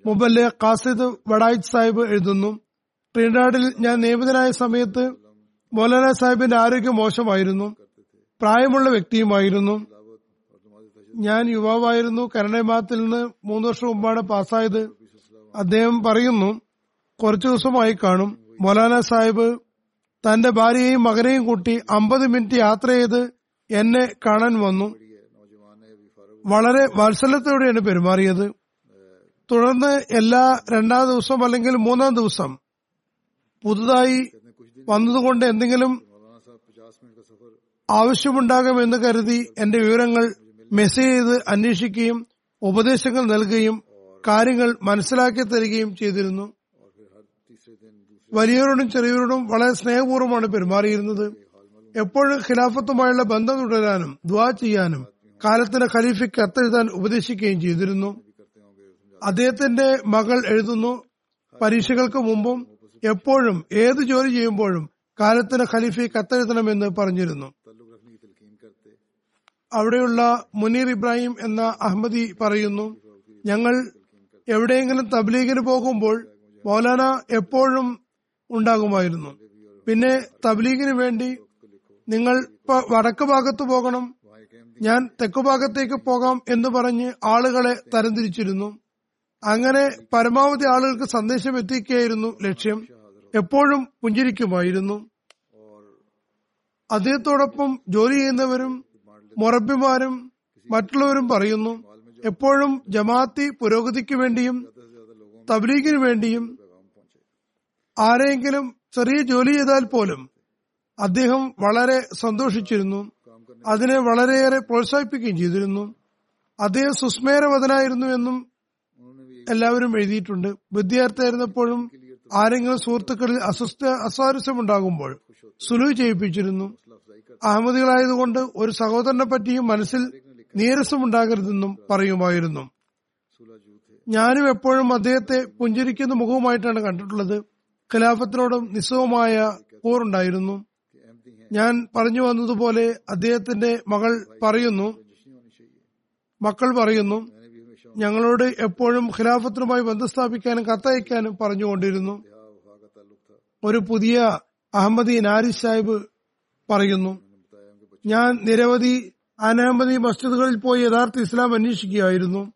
മുബല്ലെ കാസിദ് വഡായിദ് സാഹിബ് എഴുതുന്നു ട്രിനിഡാഡിൽ ഞാൻ നിയമിതനായ സമയത്ത് മൗലാന സാഹിബിന്റെ ആരോഗ്യം മോശമായിരുന്നു. പ്രായമുള്ള വ്യക്തിയുമായിരുന്നു. ഞാൻ യുവാവായിരുന്നു. കരണമാത്തിൽ നിന്ന് മൂന്ന് വർഷം മുമ്പാണ് പാസ്സായത്. അദ്ദേഹം പറയുന്നു കുറച്ചു ദിവസമായി കാണും. മൊലാന സാഹിബ് തന്റെ ഭാര്യയെയും മകനെയും കൂട്ടി അമ്പത് മിനിറ്റ് യാത്ര ചെയ്ത് എന്നെ കാണാൻ വന്നു. വളരെ വത്സലത്തോടെയാണ് പെരുമാറിയത്. തുടർന്ന് എല്ലാ രണ്ടാം ദിവസം അല്ലെങ്കിൽ മൂന്നാം ദിവസം പുതുതായി വന്നതുകൊണ്ട് എന്തെങ്കിലും ആവശ്യമുണ്ടാകുമെന്ന് കരുതി എന്റെ വിവരങ്ങൾ മെസ്സേജ് അന്വേഷിക്കുകയും ഉപദേശങ്ങൾ നൽകുകയും കാര്യങ്ങൾ മനസ്സിലാക്കി തരികയും ചെയ്തിരുന്നു. വലിയവരോടും ചെറിയവരോടും വളരെ സ്നേഹപൂർവമാണ് പെരുമാറിയിരുന്നത്. എപ്പോഴും ഖിലാഫത്തുമായുള്ള ബന്ധം തുടരാനും ദ്വാ ചെയ്യാനും കാലത്തിന്റെ ഖലീഫയ്ക്ക് കത്തെഴുതാൻ ഉപദേശിക്കുകയും ചെയ്തിരുന്നു. അദ്ദേഹത്തിന്റെ മകൾ എഴുതുന്നു പരീക്ഷകൾക്ക് മുമ്പും എപ്പോഴും ഏത് ജോലി ചെയ്യുമ്പോഴും കാലത്തിന് ഖലീഫി കത്തെഴുതണമെന്ന് പറഞ്ഞിരുന്നു. അവിടെയുള്ള മുനീർ ഇബ്രാഹിം എന്ന അഹമ്മദി പറയുന്നു ഞങ്ങൾ എവിടെയെങ്കിലും തബ്ലീഗിന് പോകുമ്പോൾ മൗലാന എപ്പോഴും ഉണ്ടാകുമായിരുന്നു. പിന്നെ തബ്ലീഗിന് വേണ്ടി നിങ്ങൾ വടക്ക് ഭാഗത്ത് പോകണം ഞാൻ തെക്കു ഭാഗത്തേക്ക് പോകാം എന്ന് പറഞ്ഞ് ആളുകളെ തരംതിരിച്ചിരുന്നു. അങ്ങനെ പരമാവധി ആളുകൾക്ക് സന്ദേശം എത്തിക്കുകയായിരുന്നു ലക്ഷ്യം. എപ്പോഴും പുഞ്ചിരിക്കുമായിരുന്നു. അദ്ദേഹത്തോടൊപ്പം ജോലി ചെയ്യുന്നവരും മുറബിമാരും മറ്റുള്ളവരും പറയുന്നു എപ്പോഴും ജമാഅത്തി പുരോഗതിക്ക് വേണ്ടിയും തബ്ലീഗിന് വേണ്ടിയും ആരെങ്കിലും ചെറിയ ജോലി ചെയ്താൽ പോലും അദ്ദേഹം വളരെ സന്തോഷിച്ചിരുന്നു അതിനെ വളരെയേറെ പ്രോത്സാഹിപ്പിക്കുകയും ചെയ്തിരുന്നു. അദ്ദേഹം സുസ്മേരവതനായിരുന്നു എന്നും എല്ലാവരും എഴുതിയിട്ടുണ്ട്. വിദ്യാർത്ഥിയായിരുന്നപ്പോഴും ആരെങ്കിലും സുഹൃത്തുക്കളിൽ അസ്വസ്ഥ അസ്വാരസ്യമുണ്ടാകുമ്പോൾ സുലു ചെയ്യിപ്പിച്ചിരുന്നു. അഹമ്മദികളായതുകൊണ്ട് ഒരു സഹോദരനെ പറ്റിയും മനസ്സിൽ നീരസം ഉണ്ടാകരുതെന്നും പറയുമായിരുന്നു. ഞാനും എപ്പോഴും അദ്ദേഹത്തെ പുഞ്ചിരിക്കുന്ന മുഖവുമായിട്ടാണ് കണ്ടിട്ടുള്ളത്. ഖിലാഫത്തിനോടും നിസ്സവുമായ പോറുണ്ടായിരുന്നു ഞാൻ പറഞ്ഞു വന്നതുപോലെ അദ്ദേഹത്തിന്റെ മകൾ പറയുന്നു. മക്കൾ പറയുന്നു. ഞങ്ങളോട് എപ്പോഴും ഖിലാഫത്തിനുമായി ബന്ധം സ്ഥാപിക്കാനും കത്തയക്കാനും പറഞ്ഞുകൊണ്ടിരുന്നു. ഒരു പുതിയ അഹമ്മദി നാരി സാഹിബ് പറയുന്നു. ഞാൻ നിരവധി അനവധി മസ്ജിദുകളിൽ പോയി യഥാർത്ഥ ഇസ്ലാം അന്വേഷിക്കുകയായിരുന്നു.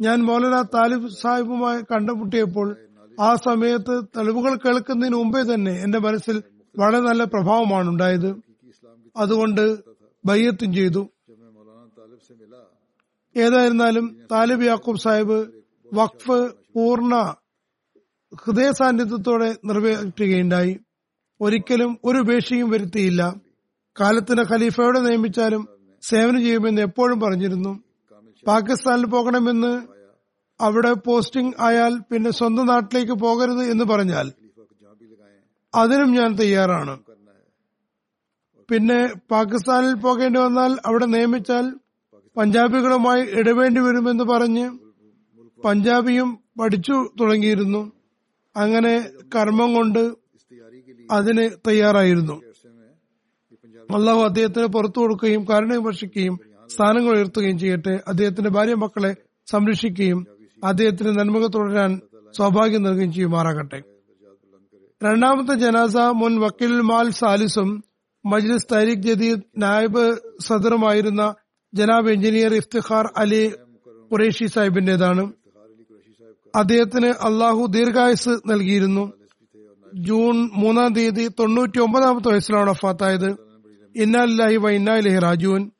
ഞാൻ മൗലാന താലിബ് സാഹിബുമായി കണ്ടുമുട്ടിയപ്പോൾ ആ സമയത്ത് തെളിവുകൾ കേൾക്കുന്നതിന് മുമ്പേ തന്നെ എന്റെ മനസ്സിൽ വളരെ നല്ല പ്രഭാവമാണ് ഉണ്ടായത്. അതുകൊണ്ട് ബയ്യത്തും ചെയ്തു. ഏതായിരുന്നാലും താലിബ് യാക്കൂബ് സാഹിബ് വഖഫ് പൂർണ ഹൃദയ സാന്നിധ്യത്തോടെ നിറവേറ്റുകയുണ്ടായി ഒരിക്കലും ഒരു ഉപേക്ഷയും വരുത്തിയില്ല. കാലത്തിന് ഖലീഫയോടെ നിയമിച്ചാലും സേവനം ചെയ്യുമെന്ന് എപ്പോഴും പറഞ്ഞിരുന്നു. പാകിസ്ഥാനിൽ പോകണമെന്ന് അവിടെ പോസ്റ്റിംഗ് ആയാൽ പിന്നെ സ്വന്തം നാട്ടിലേക്ക് പോകരുത് എന്ന് പറഞ്ഞാൽ അതിനും ഞാൻ തയ്യാറാണ്. പിന്നെ പാകിസ്ഥാനിൽ പോകേണ്ടി വന്നാൽ അവിടെ നിയമിച്ചാൽ പഞ്ചാബികളുമായി ഇടവേണ്ടി വരുമെന്ന് പറഞ്ഞ് പഞ്ചാബിയും പഠിച്ചു തുടങ്ങിയിരുന്നു. അങ്ങനെ കർമ്മം കൊണ്ട് അതിന് തയ്യാറായിരുന്നു. അള്ളാഹു അദ്ദേഹത്തിന് പുറത്തു കൊടുക്കുകയും കാരണം വർഷിക്കുകയും സ്ഥാനങ്ങൾ ഉയർത്തുകയും ചെയ്യട്ടെ. അദ്ദേഹത്തിന്റെ ഭാര്യ മക്കളെ സംരക്ഷിക്കുകയും അദ്ദേഹത്തിന് നന്മകൾ തുടരാൻ സൗഭാഗ്യം നൽകുകയും ചെയ്യുമാറാകട്ടെ. രണ്ടാമത്തെ ജനാസ മുൻ വക്കീൽ മാൽ സാലിസും മജ്ലിസ് തരീഖ് ജദീദ് നായബ് സദറുമായിരുന്ന ജനാബ് എഞ്ചിനീയർ ഇഫ്തിഖാർ അലി ഖുറേഷി സാഹിബിന്റേതാണ്. അദ്ദേഹത്തിന് അള്ളാഹു ദീർഘായുസ് നൽകിയിരുന്നു. ജൂൺ മൂന്നാം തീയതി തൊണ്ണൂറ്റി ഒമ്പതാമത്തെ വയസ്സിലാണ് വഫാത്തായത്. ഇന്നാലില്ലാഹി വ ഇന്നാലിഹി റാജുവിൻ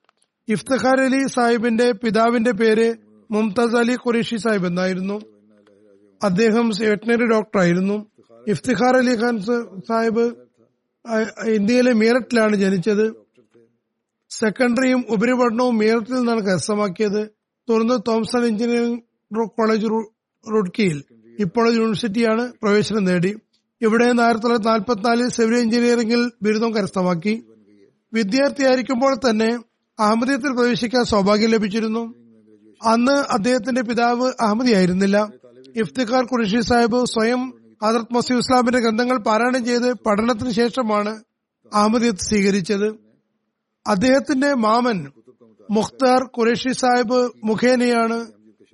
ഇഫ്തഖാർ അലി സാഹിബിന്റെ പിതാവിന്റെ പേര് മുംതാസ് അലി ഖുറേഷി സാഹിബ് എന്നായിരുന്നു. അദ്ദേഹം വെറ്റിനറി ഡോക്ടറായിരുന്നു ഇഫ്തിഖാർ അലി ഖാൻ സാഹിബ് ഇന്ത്യയിലെ മീററ്റിലാണ് ജനിച്ചത്. സെക്കൻഡറിയും ഉപരിപഠനവും മീററ്റിൽ നിന്നാണ് കരസ്ഥമാക്കിയത്. തുടർന്ന് തോംസൺ എഞ്ചിനീയറിംഗ് കോളേജ് റുഡ്കിയിൽ ഇപ്പോൾ യൂണിവേഴ്സിറ്റിയാണ് പ്രവേശനം നേടി. ഇവിടെ ആയിരത്തി തൊള്ളായിരത്തി നാൽപ്പത്തിനാലിൽ സിവിൽ എഞ്ചിനീയറിംഗിൽ ബിരുദം കരസ്ഥമാക്കി. വിദ്യാർത്ഥിയായിരിക്കുമ്പോൾ തന്നെ അഹമ്മദിയത്തിൽ പ്രവേശിക്കാൻ സൗഭാഗ്യം ലഭിച്ചിരുന്നു. അന്ന് അദ്ദേഹത്തിന്റെ പിതാവ് അഹമ്മദിയായിരുന്നില്ല. ഇഫ്തിഖാർ ഖുറീഷി സാഹിബ് സ്വയം ഹജറത് മസീദ് ഇസ്ലാമിന്റെ ഗ്രന്ഥങ്ങൾ പാരായണം ചെയ്ത് പഠനത്തിന് ശേഷമാണ് അഹമ്മദിയത്ത് സ്വീകരിച്ചത്. അദ്ദേഹത്തിന്റെ മാമൻ മുഖ്താർ ഖുറേഷി സാഹിബ് മുഖേനയാണ്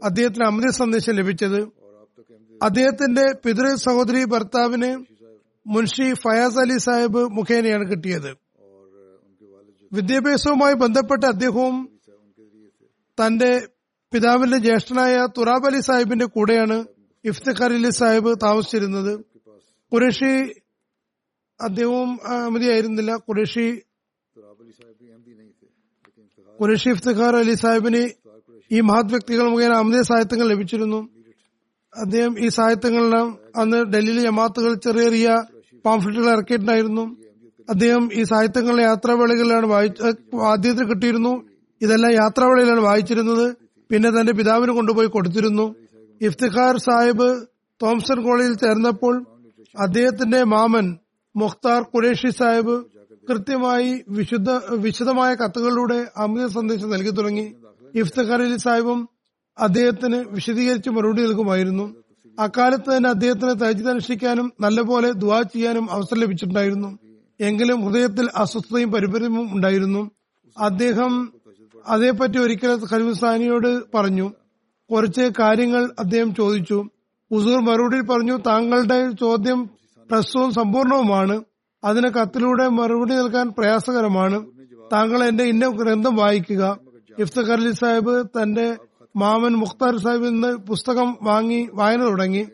അദ്ദേഹത്തിന് അമൃത സന്ദേശം ലഭിച്ചത്. അദ്ദേഹത്തിന്റെ പിതൃ സഹോദരി ഭർത്താവിന് മുൻഷി ഫയാസ് അലി സാഹിബ് മുഖേനയാണ് കിട്ടിയത്. വിദ്യാഭ്യാസവുമായി ബന്ധപ്പെട്ട അദ്ദേഹവും തന്റെ പിതാവിന്റെ ജ്യേഷ്ഠനായ തുറാബ് അലി സാഹിബിന്റെ കൂടെയാണ് ഇഫ്തഖർ അലി സാഹിബ് താമസിച്ചിരുന്നത്. കുറേഷി അദ്ദേഹവും അഹമ്മദിയായിരുന്നില്ല. കുറേഷി കുറേഷി ഇഫ്തഖർ അലി സാഹിബിന് ഈ മഹത് വ്യക്തികൾ മുഖേന അഹമ്മദിയ സാഹിത്യങ്ങൾ ലഭിച്ചിരുന്നു. അദ്ദേഹം ഈ സാഹിത്യങ്ങളെല്ലാം അന്ന് ഡൽഹിയിലെ ജമാത്തുകൾ ചെറിയ ചെറിയ പാംഫ്ലെറ്റുകൾ ഇറക്കിയിട്ടുണ്ടായിരുന്നു. അദ്ദേഹം ഈ സാഹിത്യങ്ങളെ യാത്രാവേളകളിലാണ് വായിച്ച ആദ്യത്തിൽ കിട്ടിയിരുന്നു. ഇതെല്ലാം യാത്രാവേളയിലാണ് വായിച്ചിരുന്നത്. പിന്നെ തന്റെ പിതാവിന് കൊണ്ടുപോയി കൊടുത്തിരുന്നു. ഇഫ്തിഖാർ സാഹിബ് തോംസൺ കോളേജിൽ ചേർന്നപ്പോൾ അദ്ദേഹത്തിന്റെ മാമൻ മുഖ്താർ ഖുരേഷി സാഹിബ് കൃത്യമായി വിശുദ്ധ വിശദമായ കത്തുകളിലൂടെ അമിത സന്ദേശം നൽകി തുടങ്ങി. ഇഫ്തിഖാർ അലി സാഹിബും അദ്ദേഹത്തിന് വിശദീകരിച്ച് മറുപടി നൽകുമായിരുന്നു. അക്കാലത്ത് തന്നെ അദ്ദേഹത്തിന് അനുഷ്ഠിക്കാനും നല്ലപോലെ ദുവാ ചെയ്യാനും അവസരം ലഭിച്ചിട്ടുണ്ടായിരുന്നു. എങ്കിലും ഹൃദയത്തിൽ അസ്വസ്ഥതയും പരിപരവും ഉണ്ടായിരുന്നു. അദ്ദേഹം അതേപ്പറ്റി ഒരിക്കൽ ഖലീസാനിയോട് പറഞ്ഞു കുറച്ച് കാര്യങ്ങൾ അദ്ദേഹം ചോദിച്ചു. ഉസൂർ മറുപടിയിൽ പറഞ്ഞു താങ്കളുടെ ചോദ്യം പ്രശ്നവും സമ്പൂർണവുമാണ്. അതിന് കത്തിലൂടെ മറുപടി നൽകാൻ പ്രയാസകരമാണ്. താങ്കൾ എന്റെ ഇന്ന ഗ്രന്ഥം വായിക്കുക. ഇഫ്തഖർ അലി സാഹിബ് തന്റെ മാമൻ മുഖ്താർ സാഹിബിൽ നിന്ന് പുസ്തകം വാങ്ങി വായന തുടങ്ങി.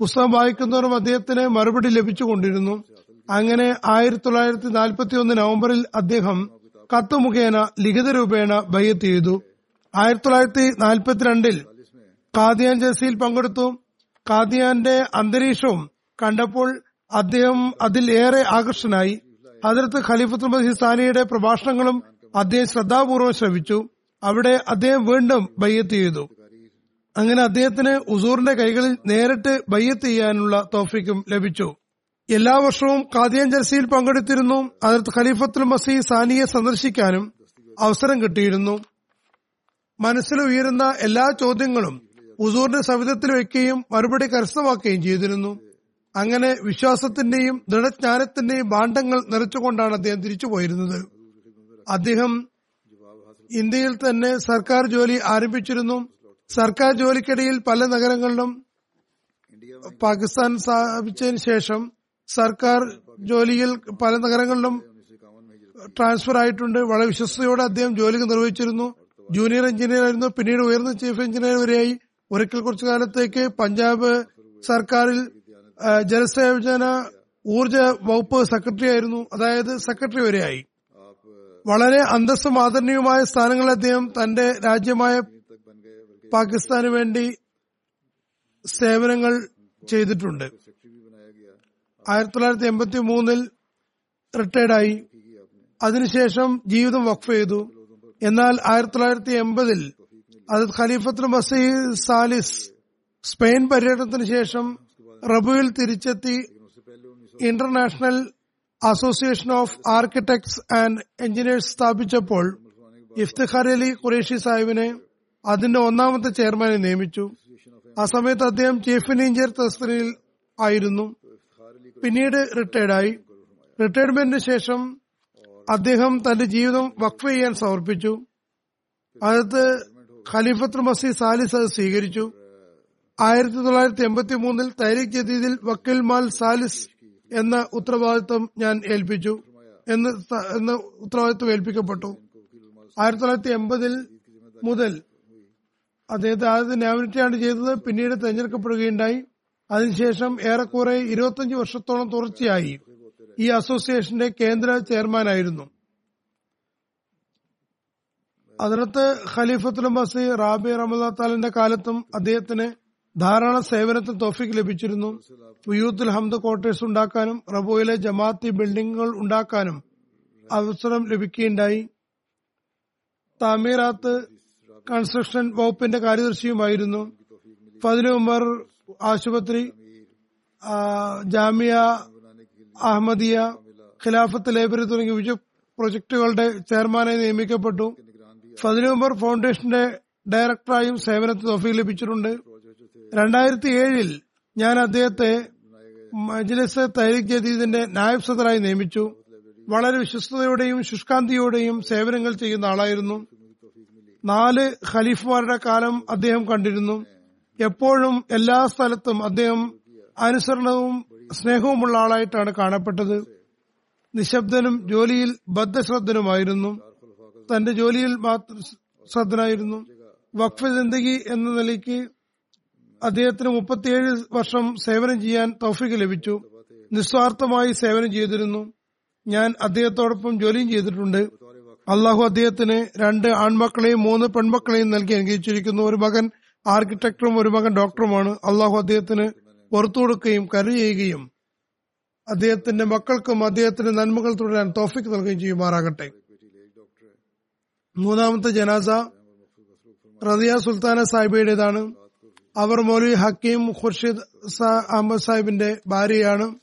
പുസ്തകം വായിക്കുന്നവരും അദ്ദേഹത്തിന് മറുപടി ലഭിച്ചുകൊണ്ടിരുന്നു. അങ്ങനെ ആയിരത്തി തൊള്ളായിരത്തി നാൽപ്പത്തി ഒന്ന് നവംബറിൽ അദ്ദേഹം കത്ത് മുഖേന ലിഖിത രൂപേണ ബയ്യത്ത് ചെയ്തു. ആയിരത്തി തൊള്ളായിരത്തി നാൽപ്പത്തിരണ്ടിൽ കാദിയാൻ ജൽസയിൽ പങ്കെടുത്തു. കാദിയാന്റെ അന്തരീക്ഷവും കണ്ടപ്പോൾ അദ്ദേഹം അതിൽ ഏറെ ആകർഷനായി അതിർത്ത് ഖലീഫത്തുൽ മസീദ് സാനിയുടെ പ്രഭാഷണങ്ങളും അദ്ദേഹം ശ്രദ്ധാപൂർവം ശ്രവിച്ചു. അവിടെ അദ്ദേഹം വീണ്ടും ബയ്യത്ത് ചെയ്തു. അങ്ങനെ അദ്ദേഹത്തിന് ഉസൂറിന്റെ കൈകളിൽ നേരിട്ട് ബയ്യത്ത് ചെയ്യാനുള്ള തോഫിക്കും ലഭിച്ചു. എല്ലാ വർഷവും കാദിയാൻ ജൽസയിൽ പങ്കെടുത്തിരുന്നു. അതിർത്ത് ഖലീഫത്തുൽ മസീ സാനിയെ സന്ദർശിക്കാനും അവസരം കിട്ടിയിരുന്നു. മനസ്സിൽ ഉയരുന്ന എല്ലാ ചോദ്യങ്ങളും ഉസൂറിന്റെ സവിധത്തിൽ വെക്കുകയും മറുപടി കരസ്ഥമാക്കുകയും ചെയ്തിരുന്നു. അങ്ങനെ വിശ്വാസത്തിന്റെയും ദൃഢജ്ഞാനത്തിന്റെയും ഭാണ്ഡങ്ങൾ നിറച്ചുകൊണ്ടാണ് അദ്ദേഹം തിരിച്ചു പോയിരുന്നത്. അദ്ദേഹം ഇന്ത്യയിൽ തന്നെ സർക്കാർ ജോലി ആരംഭിച്ചിരുന്നു. സർക്കാർ ജോലിക്കിടയിൽ പല നഗരങ്ങളിലും പാകിസ്ഥാൻ സ്ഥാപിച്ചതിന് ശേഷം സർക്കാർ ജോലിയിൽ പല നഗരങ്ങളിലും ട്രാൻസ്ഫർ ആയിട്ടുണ്ട്. വളരെ വിശ്വസ്തയോടെ അദ്ദേഹം ജോലി നിർവഹിച്ചിരുന്നു. ജൂനിയർ എഞ്ചിനീയർ ആയിരുന്നു. പിന്നീട് ഉയർന്ന ചീഫ് എഞ്ചിനീയർ വരെയായി. ഒരിക്കൽ കുറച്ചു കാലത്തേക്ക് പഞ്ചാബ് സർക്കാരിൽ ആ, ജലസേചന ഊർജ വകുപ്പ് സെക്രട്ടറി ആയിരുന്നു. അതായത് സെക്രട്ടറി വരെയായി. വളരെ അന്തസ്സും ആദരണീയവുമായ സ്ഥാനങ്ങളിൽ അദ്ദേഹം തന്റെ രാജ്യമായ പാകിസ്ഥാന് വേണ്ടി സേവനങ്ങൾ ചെയ്തിട്ടുണ്ട്. ആയിരത്തി തൊള്ളായിരത്തി എൺപത്തി മൂന്നിൽ റിട്ടയർഡായി. അതിനുശേഷം ജീവിതം വഖഫ് ചെയ്തു എന്നാൽ ആയിരത്തി തൊള്ളായിരത്തി എൺപതിൽ അത് ഖലീഫത്തുൽ മസീ സാലിസ് സ്പെയിൻ പര്യടനത്തിന് ശേഷം റബുവിൽ തിരിച്ചെത്തി international association of architects and engineers സ്ഥാപിച്ചപ്പോൾ Iftikhar Ali Qureshi സാഹിബിനെ അതിന്റെ ഒന്നാമത്തെ ചെയർമാനെ നിയമിച്ചു. ആ സമയത്ത് അദ്ദേഹം ചീഫ് എഞ്ചിനീയർ തസ്തിയിൽ ആയിരുന്നു. പിന്നീട് റിട്ടയർഡായി. റിട്ടയർമെന്റിന് ശേഷം അദ്ദേഹം തന്റെ ജീവിതം വഖഫ് ചെയ്യാൻ സമർപ്പിച്ചു. അതത് ഖലീഫത്ത് മസീദ് സാലിസ് അത് സ്വീകരിച്ചു. ആയിരത്തി തൊള്ളായിരത്തി എൺപത്തി മൂന്നിൽ തൈരിക് ജദീദിൽ വക്കീൽ മാൽ സാലിസ് എന്ന ഉത്തരവാദിത്വം ഞാൻ ഏൽപ്പിച്ചു എന്ന് എന്ന് ഉത്തരവാദിത്വം ഏൽപ്പിക്കപ്പെട്ടു. ആയിരത്തി തൊള്ളായിരത്തി എൺപതിൽ മുതൽ അദ്ദേഹത്തെ ആദ്യത്തെ നോമിനേറ്റാണ് ചെയ്തത്. പിന്നീട് തെരഞ്ഞെടുക്കപ്പെടുകയുണ്ടായി. അതിനുശേഷം ഏറെക്കുറെ ഇരുപത്തിയഞ്ച് വർഷത്തോളം തുടർച്ചയായി ഈ അസോസിയേഷന്റെ കേന്ദ്ര ചെയർമാനായിരുന്നു. അതിർത്ത് ഖലീഫത്തുൽ മസി റാബി റമദാത്താലിന്റെ കാലത്തും അദ്ദേഹത്തിന് ധാരാളം സേവനത്തിന് തോഫിക്ക് ലഭിച്ചിരുന്നു. യൂത്തുൽ ഹംദ് ക്വാർട്ടേഴ്സ് ഉണ്ടാക്കാനും റബോയിലെ ജമാഅത്തി ബിൽഡിംഗുകൾ ഉണ്ടാക്കാനും അവസരം ലഭിക്കുകയുണ്ടായി. താമീറാത്ത് കൺസ്ട്രക്ഷൻ വകുപ്പിന്റെ കാര്യദർശിയുമായിരുന്നു. ഫതിൽ ഉമർ ആശുപത്രി ജാമിയ അഹമ്മദിയ ഖിലാഫത്ത് ലൈബ്രറി തുടങ്ങിയ വിവിധ പ്രൊജക്ടുകളുടെ ചെയർമാനായി നിയമിക്കപ്പെട്ടു. ഫതിൽ ഫൗണ്ടേഷന്റെ ഡയറക്ടറായും സേവനത്തിന് തോഫീക്ക് ലഭിച്ചിട്ടുണ്ട്. രണ്ടായിരത്തി ഏഴിൽ ഞാൻ അദ്ദേഹത്തെ മജ്ലിസ് തൈരിക് ജദീദിന്റെ നായബ് സദറായി നിയമിച്ചു. വളരെ വിശ്വസ്തയോടെയും ശുഷ്കാന്തിയോടെയും സേവനങ്ങൾ ചെയ്യുന്ന ആളായിരുന്നു. നാല് ഖലീഫുമാരുടെ കാലം അദ്ദേഹം കണ്ടിരുന്നു. എപ്പോഴും എല്ലാ സ്ഥലത്തും അദ്ദേഹം അനുസരണവും സ്നേഹവുമുള്ള ആളായിട്ടാണ് കാണപ്പെട്ടത്. നിശബ്ദനും ജോലിയിൽ ബദ്ധശ്രദ്ധനുമായിരുന്നു. തന്റെ ജോലിയിൽ മാത്രം ശ്രദ്ധനായിരുന്നു. വഖഫ് ജിന്ദഗി എന്ന നിലയ്ക്ക് അദ്ദേഹത്തിന് മുപ്പത്തിയേഴ് വർഷം സേവനം ചെയ്യാൻ തൗഫീഖ് ലഭിച്ചു. നിസ്വാർത്ഥമായി സേവനം ചെയ്തിരുന്നു. ഞാൻ അദ്ദേഹത്തോടൊപ്പം ജോലിയും ചെയ്തിട്ടുണ്ട്. അള്ളാഹു അദ്ദേഹത്തിന് രണ്ട് ആൺമക്കളെയും മൂന്ന് പെൺമക്കളെയും നൽകി അനുഗ്രഹിച്ചിരിക്കുന്നു. ഒരു മകൻ ആർക്കിടെക്ടറും ഒരു മകൻ ഡോക്ടറുമാണ്. അള്ളാഹു അദ്ദേഹത്തിന് പുറത്തു കൊടുക്കുകയും കരു ചെയ്യുകയും അദ്ദേഹത്തിന്റെ മക്കൾക്കും അദ്ദേഹത്തിന്റെ നന്മകൾ തുടരാൻ തോഫിക്ക് നൽകുകയും ചെയ്യുമാറാകട്ടെ. മൂന്നാമത്തെ ജനാസ റദിയ സുൽത്താന സാഹിബയുടേതാണ്. അവർ മൗലവി ഹക്കീം ഖുർഷിദ് അഹമ്മദ് സാഹിബിന്റെ ഭാര്യയാണ്.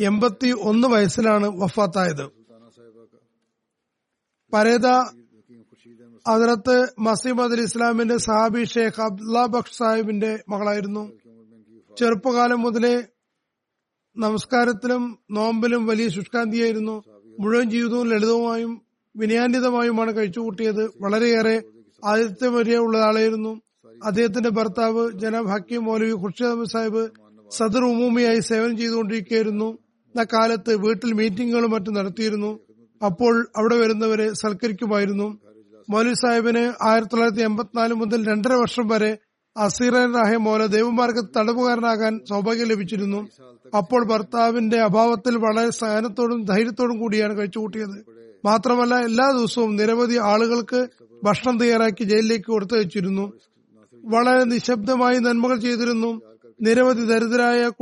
എൺപത്തി ഒന്ന് വയസ്സിലാണ് വഫാത്തായത്. പരേത അതിർത്ത് മസീമദ് അലി ഇസ്ലാമിന്റെ സഹാബി ഷേഖ് അബ്ദുല്ല ബക്ഷ് സാഹിബിന്റെ മകളായിരുന്നു. ചെറുപ്പകാലം മുതലേ നമസ്കാരത്തിലും നോമ്പിലും വലിയ ശുഷ്കാന്തിയായിരുന്നു. മുഴുവൻ ജീവിതവും ലളിതവുമായും വിനയാന്വിതമായുമാണ് കഴിച്ചുകൂട്ടിയത്. വളരെയേറെ ആതിഥ്യമര്യ ഉള്ള ആളായിരുന്നു. അദ്ദേഹത്തിന്റെ ഭർത്താവ് ജനാബ് ഹക്കീം മൗലവി ഖുർഷിദ് സാഹിബ് സദർ ഉമൂമിയായി സേവനം ചെയ്തുകൊണ്ടിരിക്കുകയായിരുന്നു. ആ കാലത്ത് വീട്ടിൽ മീറ്റിംഗുകളും മറ്റും നടത്തിയിരുന്നു. അപ്പോൾ അവിടെ വരുന്നവരെ സൽക്കരിക്കുമായിരുന്നു. മൗലവി സാഹിബിന് ആയിരത്തി തൊള്ളായിരത്തി എൺപത്തിനാല് മുതൽ രണ്ടര വർഷം വരെ അസീറായ മോല മൗല ദേവമാർഗത്ത് തടവുകാരനാകാൻ സൗഭാഗ്യം ലഭിച്ചിരുന്നു. അപ്പോൾ ഭർത്താവിന്റെ അഭാവത്തിൽ വളരെ സഹനത്തോടും ധൈര്യത്തോടും കൂടിയാണ് കഴിച്ചുകൂട്ടിയത്. മാത്രമല്ല എല്ലാ ദിവസവും നിരവധി ആളുകൾക്ക് ഭക്ഷണം തയ്യാറാക്കി ജയിലിലേക്ക് കൊടുത്തു വെച്ചിരുന്നു വളരെ നിശബ്ദമായി നന്മകൾ ചെയ്തിരുന്നു. നിരവധി ഏഹ്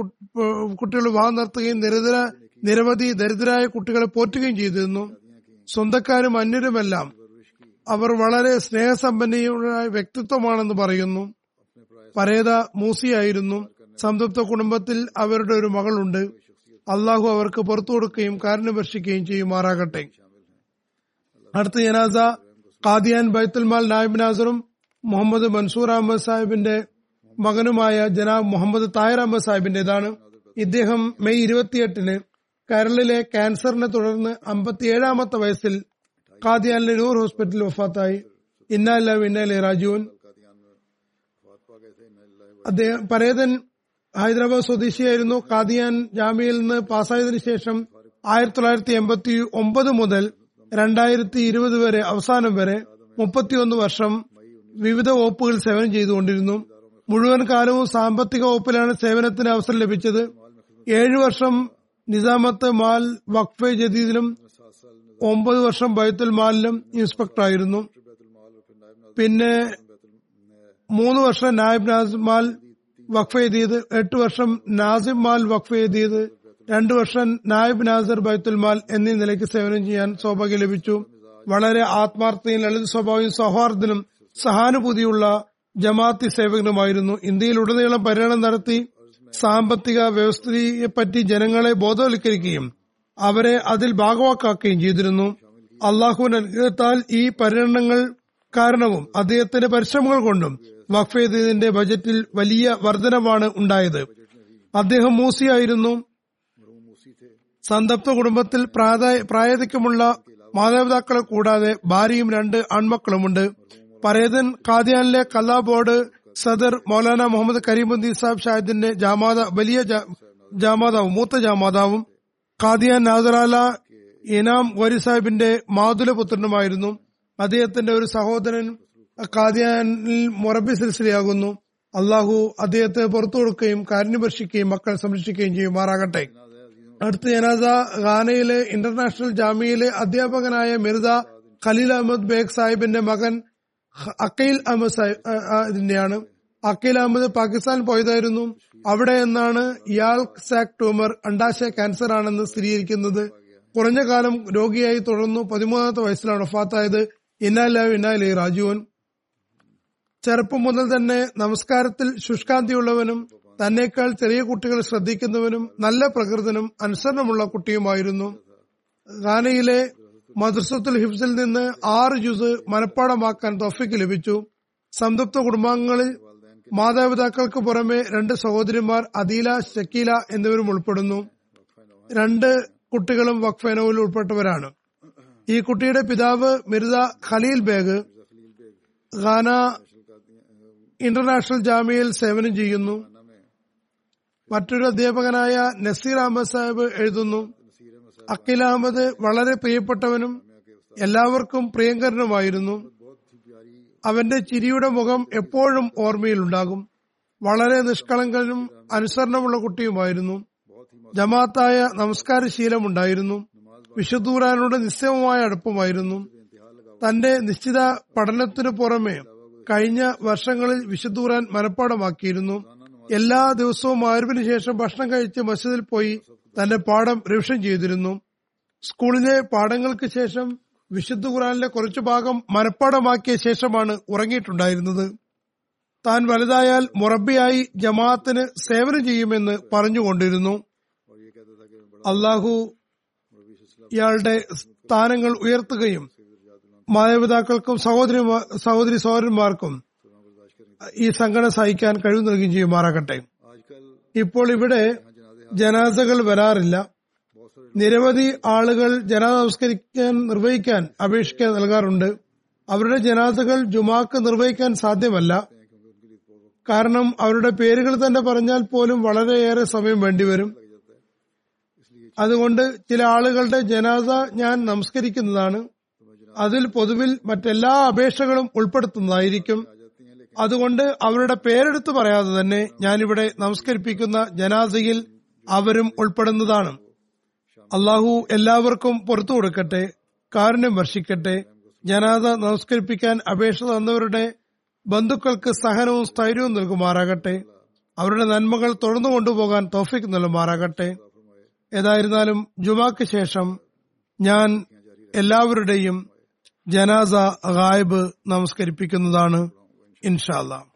കുട്ടികൾ വാഹനം നടത്തുകയും ദരിദ്ര നിരവധി ദരിദ്രരായ കുട്ടികളെ പോറ്റുകയും ചെയ്തിരുന്നു. സ്വന്തക്കാരും അന്യരുമെല്ലാം അവർ വളരെ സ്നേഹസമ്പന്നമായ വ്യക്തിത്വമാണെന്ന് പറയുന്നു. പരേത മൂസിയായിരുന്നു സംതൃപ്ത കുടുംബത്തിൽ അവരുടെ ഒരു മകളുണ്ട്. അള്ളാഹു അവർക്ക് പുറത്തു കൊടുക്കുകയും കാരുണ്യം ചെയ്യുമാറാകട്ടെ. അടുത്ത ജനാസ കാദിയാൻ ബൈത്തുൽമാൽ നായബ് നാസറും മുഹമ്മദ് മൻസൂർ അഹമ്മദ് സാഹിബിന്റെ മകനുമായ ജനാബ് മുഹമ്മദ് താഹിർ അഹമ്മദ് സാഹിബിന്റേതാണ്. ഇദ്ദേഹം മെയ് ഇരുപത്തിയെട്ടിന് കരളിലെ ക്യാൻസറിനെ തുടർന്ന് അമ്പത്തിയേഴാമത്തെ വയസ്സിൽ ഖാദിയാനിലെ ലൂർ ഹോസ്പിറ്റലിൽ വഫാത്തായി. ഇന്നല്ല ഇന്നലെ രാജുവൻ അദ്ദേഹം പരേതൻ ഹൈദരാബാദ് സ്വദേശിയായിരുന്നു. കാദിയാൻ ജാമ്യയിൽ നിന്ന് പാസ്സായതിനു ശേഷം ആയിരത്തി തൊള്ളായിരത്തി എൺപത്തി ഒമ്പത് മുതൽ രണ്ടായിരത്തി ഇരുപത് വരെ അവസാനം വരെ മുപ്പത്തിയൊന്ന് വർഷം വിവിധ വകുപ്പുകൾ സേവനം ചെയ്തുകൊണ്ടിരുന്നു. മുഴുവൻ കാലവും സാമ്പത്തിക വകുപ്പിലാണ് സേവനത്തിന് അവസരം ലഭിച്ചത്. ഏഴു വർഷം നിസാമത്ത് മാൽ വഖഫെ ജദീദിലും ഒമ്പത് വർഷം ബൈത്തുൽ മാലിലും ഇൻസ്പെക്ടറായിരുന്നു. പിന്നെ മൂന്ന് വർഷം നായിബ് നാസിം മാൽ വഖഫ് എഴുതിയത് എട്ട് വർഷം നാസിം മാൽ വഖഫ് എഴുതിയത് രണ്ടു വർഷം നായിബ് നാസർ ബൈത്തുൽ മാൽ എന്നീ നിലയ്ക്ക് സേവനം ചെയ്യാൻ സൗഭാഗ്യം ലഭിച്ചു. വളരെ ആത്മാർത്ഥയും ലളിത സ്വഭാവവും സൗഹാർദ്ദനും സഹാനുഭൂതിയുള്ള ജമാഅത്തി സേവകനുമായിരുന്നു. ഇന്ത്യയിൽ ഉടനീളം പര്യടനം നടത്തി സാമ്പത്തിക വ്യവസ്ഥയെപ്പറ്റി ജനങ്ങളെ ബോധവൽക്കരിക്കുകയും അവരെ അതിൽ ഭാഗവാക്കാക്കുകയും ചെയ്തിരുന്നു. അള്ളാഹുവിന്റെ അനുഗ്രഹത്താൽ ഈ പരിണങ്ങൾ കാരണവും അദ്ദേഹത്തിന്റെ പരിശ്രമങ്ങൾ കൊണ്ടും വഖഫ് ചെയ്തതിന്റെ ബജറ്റിൽ വലിയ വർധനമാണ് ഉണ്ടായത്. അദ്ദേഹം മൂസിയായിരുന്നു. സന്തപ്ത കുടുംബത്തിൽ പ്രായതിക്കുമുള്ള മാതാപിതാക്കളെ കൂടാതെ ഭാര്യയും രണ്ട് ആൺമക്കളുമുണ്ട്. പരേതൻ ഖാദിയാനിലെ കല്ലാ ബോർഡ് സദർ മൗലാന മുഹമ്മദ് കരീമുദ്ദീൻ സാബ് ഷാഹിദിന്റെ ജാമാത വലിയ ജാമാതാവും മൂത്ത ജാമാതാവും ഖാദിയാൻ നാദറാല ഇനാം വരി സാഹിബിന്റെ മാതുലപുത്രനുമായിരുന്നു. അദ്ദേഹത്തിന്റെ ഒരു സഹോദരൻ ഖാദിയാനിൽ മൊറബി സിൽസിലയാകുന്നു. അള്ളാഹു അദ്ദേഹത്തെ പുറത്തു കൊടുക്കുകയും കാരുണ്യപർഷിക്കുകയും മക്കളെ സംരക്ഷിക്കുകയും ചെയ്യുമാറാകട്ടെ. അടുത്ത ജനാസ ഖാനയിലെ ഇന്റർനാഷണൽ ജാമ്യയിലെ അധ്യാപകനായ മിർദ ഖലീൽ അഹമ്മദ് ബേഗ് സാഹിബിന്റെ മകൻ അക്കൈൽ അഹമ്മദ് സാഹിബ് അക്കീൽ അഹമ്മദ് പാകിസ്ഥാൻ പോയതായിരുന്നു. അവിടെ നിന്നാണ് ഇയാൾ സാക് ട്യൂമർ അണ്ടാശയ ക്യാൻസർ ആണെന്ന് സ്ഥിരീകരിക്കുന്നത്. കുറഞ്ഞ കാലം രോഗിയായി തുടർന്നു. പതിമൂന്നാമത്തെ വയസ്സിലാണ് വഫാത്തായത്. ഇന്നാലാവ് ഇന്നാലേ രാജുവൻ. ചെറുപ്പം മുതൽ തന്നെ നമസ്കാരത്തിൽ ശുഷ്കാന്തിയുള്ളവനും തന്നേക്കാൾ ചെറിയ കുട്ടികൾ ശ്രദ്ധിക്കുന്നവനും നല്ല പ്രകൃതനും അനുസരണമുള്ള കുട്ടിയുമായിരുന്നു. ഖാനയിലെ മദ്രസത്തുൽ ഹിഫ്സിൽ നിന്ന് ആറ് ജുസ് മനഃപ്പാടമാക്കാൻ തൊഫിക്ക് ലഭിച്ചു. സംതൃപ്ത കുടുംബാംഗങ്ങളിൽ മാതാപിതാക്കൾക്ക് പുറമെ രണ്ട് സഹോദരിമാർ അദീല ഷക്കീല എന്നിവരും ഉൾപ്പെടുന്നു. രണ്ട് കുട്ടികളും വഖ്ഫൈനോവിൽ ഉൾപ്പെട്ടവരാണ്. ഈ കുട്ടിയുടെ പിതാവ് മിർദ ഖലീൽ ബേഗ് ഖാന ഇന്റർനാഷണൽ ജാമ്യയിൽ സേവനം ചെയ്യുന്നു. മറ്റൊരു അധ്യാപകനായ നസീർ അഹമ്മദ് സാഹിബ് എഴുതുന്നു അഖിൽ അഹമ്മദ് വളരെ പ്രിയപ്പെട്ടവനും എല്ലാവർക്കും പ്രിയങ്കരനുമായിരുന്നു. അവന്റെ ചിരിയുടെ മുഖം എപ്പോഴും ഓർമ്മയിലുണ്ടാകും. വളരെ നിഷ്കളങ്കനും അനുസരണമുള്ള കുട്ടിയുമായിരുന്നു. ജമാഅത്തായ നമസ്കാര ശീലമുണ്ടായിരുന്നു വിശുദ്ധൂരാനോട് നിശ്ചയമായ അടുപ്പമായിരുന്നു. തന്റെ നിശ്ചിത പഠനത്തിനു പുറമെ കഴിഞ്ഞ വർഷങ്ങളിൽ വിശുദ്ധൂരാൻ മനഃപ്പാടമാക്കിയിരുന്നു. എല്ലാ ദിവസവും ആരുവിന് ശേഷം ഭക്ഷണം കഴിച്ച് മസ്ജിദിൽ പോയി തന്റെ പാഠം റിവിഷൻ ചെയ്തിരുന്നു. സ്കൂളിലെ പാഠങ്ങൾക്ക് ശേഷം വിശുദ്ധ ഖുറാനിലെ കുറച്ചു ഭാഗം മനഃപ്പാടമാക്കിയ ശേഷമാണ് ഉറങ്ങിയിട്ടുണ്ടായിരുന്നത്. താൻ വലുതായാൽ മുറബിയായി ജമാഅത്തിന് സേവനം ചെയ്യുമെന്ന് പറഞ്ഞുകൊണ്ടിരുന്നു. അള്ളാഹു ഇയാളുടെ സ്ഥാനങ്ങൾ ഉയർത്തുകയും മാതാപിതാക്കൾക്കും സഹോദരി സഹോദരി സഹോദരന്മാർക്കും ഈ സംഘടന സഹിക്കാൻ കഴിവ് നൽകുകയും ചെയ്യുമാറാകട്ടെ. ഇപ്പോൾ ഇവിടെ ജനാസകൾ വരാറില്ല. നിരവധി ആളുകൾ ജനാസ നമസ്കരിക്കാൻ നിർവഹിക്കാൻ അപേക്ഷിക്കാൻ നൽകാറുണ്ട്. അവരുടെ ജനാസകൾ ജുമാക്ക് നിർവഹിക്കാൻ സാധ്യമല്ല. കാരണം അവരുടെ പേരുകൾ തന്നെ പറഞ്ഞാൽ പോലും വളരെയേറെ സമയം വേണ്ടിവരും. അതുകൊണ്ട് ചില ആളുകളുടെ ജനാസ ഞാൻ നമസ്കരിക്കുന്നതാണ്. അതിൽ പൊതുവിൽ മറ്റെല്ലാ അപേക്ഷകളും ഉൾപ്പെടുത്തുന്നതായിരിക്കും. അതുകൊണ്ട് അവരുടെ പേരെടുത്ത് പറയാതെ തന്നെ ഞാനിവിടെ നമസ്കരിപ്പിക്കുന്ന ജനാസയിൽ അവരും ഉൾപ്പെടുന്നതാണ്. അള്ളാഹു എല്ലാവർക്കും പുറത്തു കൊടുക്കട്ടെ കാരുണ്യം വർഷിക്കട്ടെ. ജനാദ നമസ്കരിപ്പിക്കാൻ അപേക്ഷ തന്നവരുടെ ബന്ധുക്കൾക്ക് സഹനവും സ്ഥൈര്യവും നൽകുമാറാകട്ടെ. അവരുടെ നന്മകൾ തുടർന്നു കൊണ്ടുപോകാൻ തോഫിക്ക് നൽകുമാറാകട്ടെ. ഏതായിരുന്നാലും ജുമാക്ക് ശേഷം ഞാൻ എല്ലാവരുടെയും ജനാസ ഗായബ് നമസ്കരിപ്പിക്കുന്നതാണ് ഇൻഷാല്ല